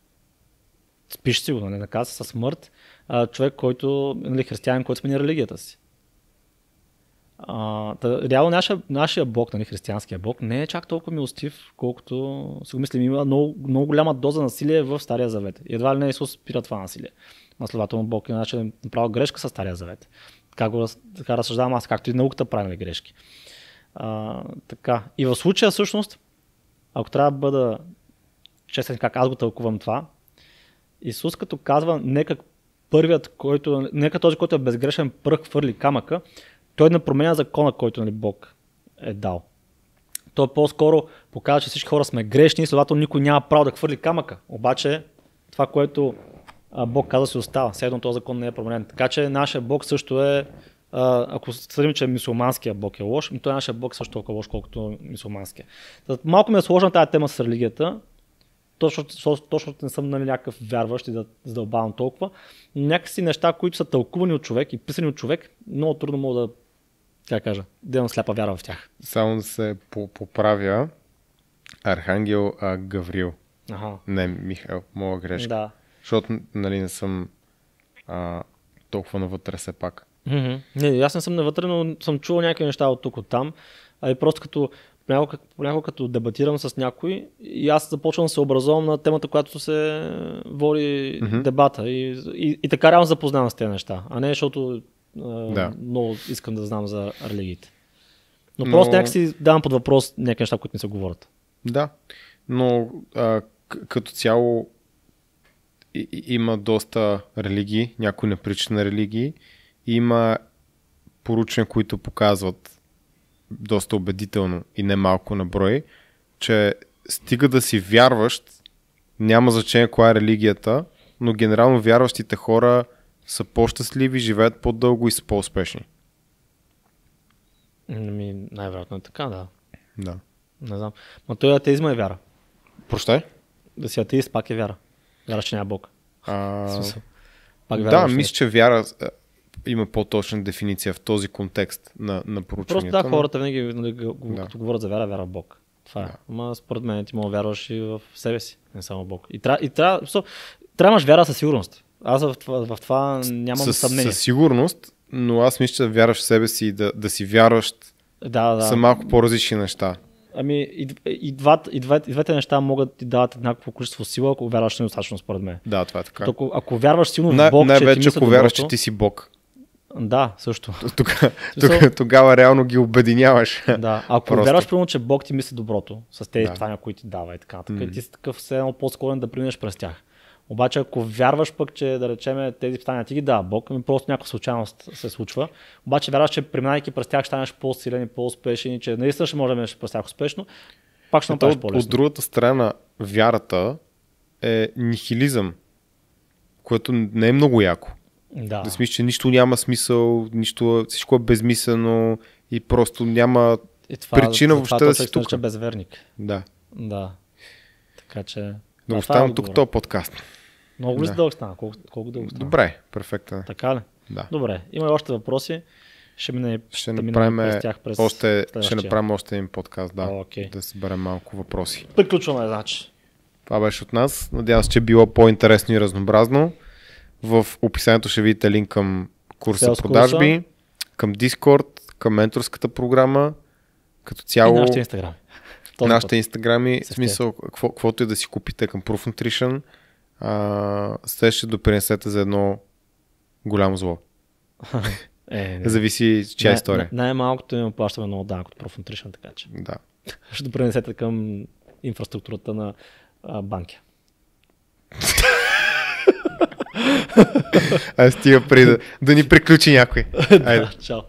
спиш сигурно, не наказва със смърт, а, човек, който, нали, християнин, който смени религията си. А, реално нашия, нашия Бог, нали, християнския Бог, не е чак толкова милостив, колкото си го мислим. Има много, много голяма доза насилие в Стария Завет. Едва ли не Исус спира това насилие. А следователно Бог е значи, направил грешка с Стария Завет. Така, го, така разсъждавам аз, както и науката прави грешки. А, така. И в случая всъщност, ако трябва да бъда честен как аз го тълкувам това, Исус като казва, нека първият, който, нека този, който е безгрешен пръх хвърли камъка, той не променя закона, който нали, Бог е дал. Той по-скоро показва, че всички хора сме грешни, и следователно никой няма право да хвърли камъка. Обаче това, което Бог каза, си остава. Все едно този закон не е променен. Така че нашия Бог също е, ако съдим, че мусулманския Бог е лош, ами той нашия Бог също е толкова лош, колкото мусулманския. Та, Малко ми е сложна тази тема с религията, точно, точно, не съм нали, някакъв вярващ и да задълбавам толкова, но някакси неща, които са тълкувани от човек и писани от човек, много трудно мога да, как кажа, да имам сляпа вяра в тях. Само да се по- поправя. Архангел а, Гаврил. Ага. Не, Михаил, моя грешка. Да. Защото нали, не съм а, толкова навътре все пак. Мгм. Не, аз не съм навътре, но съм чувал някакви неща от тук, от там. А и просто като понякога, понякога като дебатирам с някой и аз започвам да се образувам на темата, която се води Мгм. дебата. И, и, и така реално запознавам с тези неща, а не защото Да. много искам да знам за религиите. Но Но- просто някакси давам под въпрос някакви неща, които не се говорят. Да, но а, като цяло и, има доста религии, някои наприча на религии. Има поручения, които показват доста убедително и не малко на брой, че стига да си вярващ, няма значение коя е религията, но генерално вярващите хора са по-щастливи, живеят по-дълго и са по-успешни. Ами, най-вероятно е така, да. Да. Не знам. Но той атеизма е вяра. Прощай? Да си атеист пак е вяра. Вяра, че няма Бог. А, смисъл. Пак да, вярваш в мисля, че вяра е, има по-точна дефиниция в този контекст на, на Просто проучванията. да, хората винаги, нали, Да. като говорят за вяра, вяра в Бог. Това е. Да. Ама според мен ти мога да вярваш и в себе си, не само в Бог. И трябва, и трябва, трябва да имаш вяра със сигурност. Аз в това, в това нямам със, съмнение. със сигурност, но аз мисля, че да вярваш в себе си и да, да си вярващ Да, да. са малко по-различни неща. Ами и, и, двата, и, двете, и двете неща могат да ти дават еднакво количество сила, ако вярваш недостатъчно, според мен. Да, това е така. Ако, ако вярваш силно в Най- Бог, че ти най-вече мисля ако вярваш, че ти си Бог. Да, също. Тогава, Смисъл- тогава, реално ги обединяваш. да. Ако Просто. вярваш, примерно, че Бог ти мисли доброто, с тези Да. които ти дава и така, така Мгм. ти си такъв все едно по-склонен да преминеш през тях. Обаче, ако вярваш пък, че да речем тези питания ти ги дава Бог, ами просто някаква случайност се случва. Обаче вярваш, че преминайки през тях ще станеш по-силен и по-успешен и че наистина ще може да минеш през тях успешно, пак ще То, направиш по-лесно. от другата страна, вярата е нихилизъм, което не е много яко. Да. Да смисъл, че нищо няма смисъл, нищо, всичко е безмислено и просто няма... И това, причина затова въобще да този си тук. безверник. Да. Да. Така че... Да това е оставам тук този подкаст. Много ли Да. дълъг стана? Колко, колко дълго стана? Добре, перфектно. Така ли? Да. Добре. Има и още въпроси. Ще мине Ще да направим, през тях през още, ще направим още един подкаст, да. О, окей. Да съберем малко въпроси. Приключваме, значи. Това беше от нас. Надявам се, че е било по-интересно и разнообразно. В описанието ще видите линк към курса Sales продажби, към Discord, към менторската програма, като И цяло нашите инстаграми. Този нашите път. инстаграми, в смисъл, какво, каквото и да си купите към Proof Nutrition, а, се ще допринесете за едно голямо зло. Е, не. Зависи с чия Най- история. най- Най-малкото им плащаме много данък от профунтришън, така че Да. ще допринесете към инфраструктурата на а, банки. А стига при да, да ни приключи някой. Айде. Чао.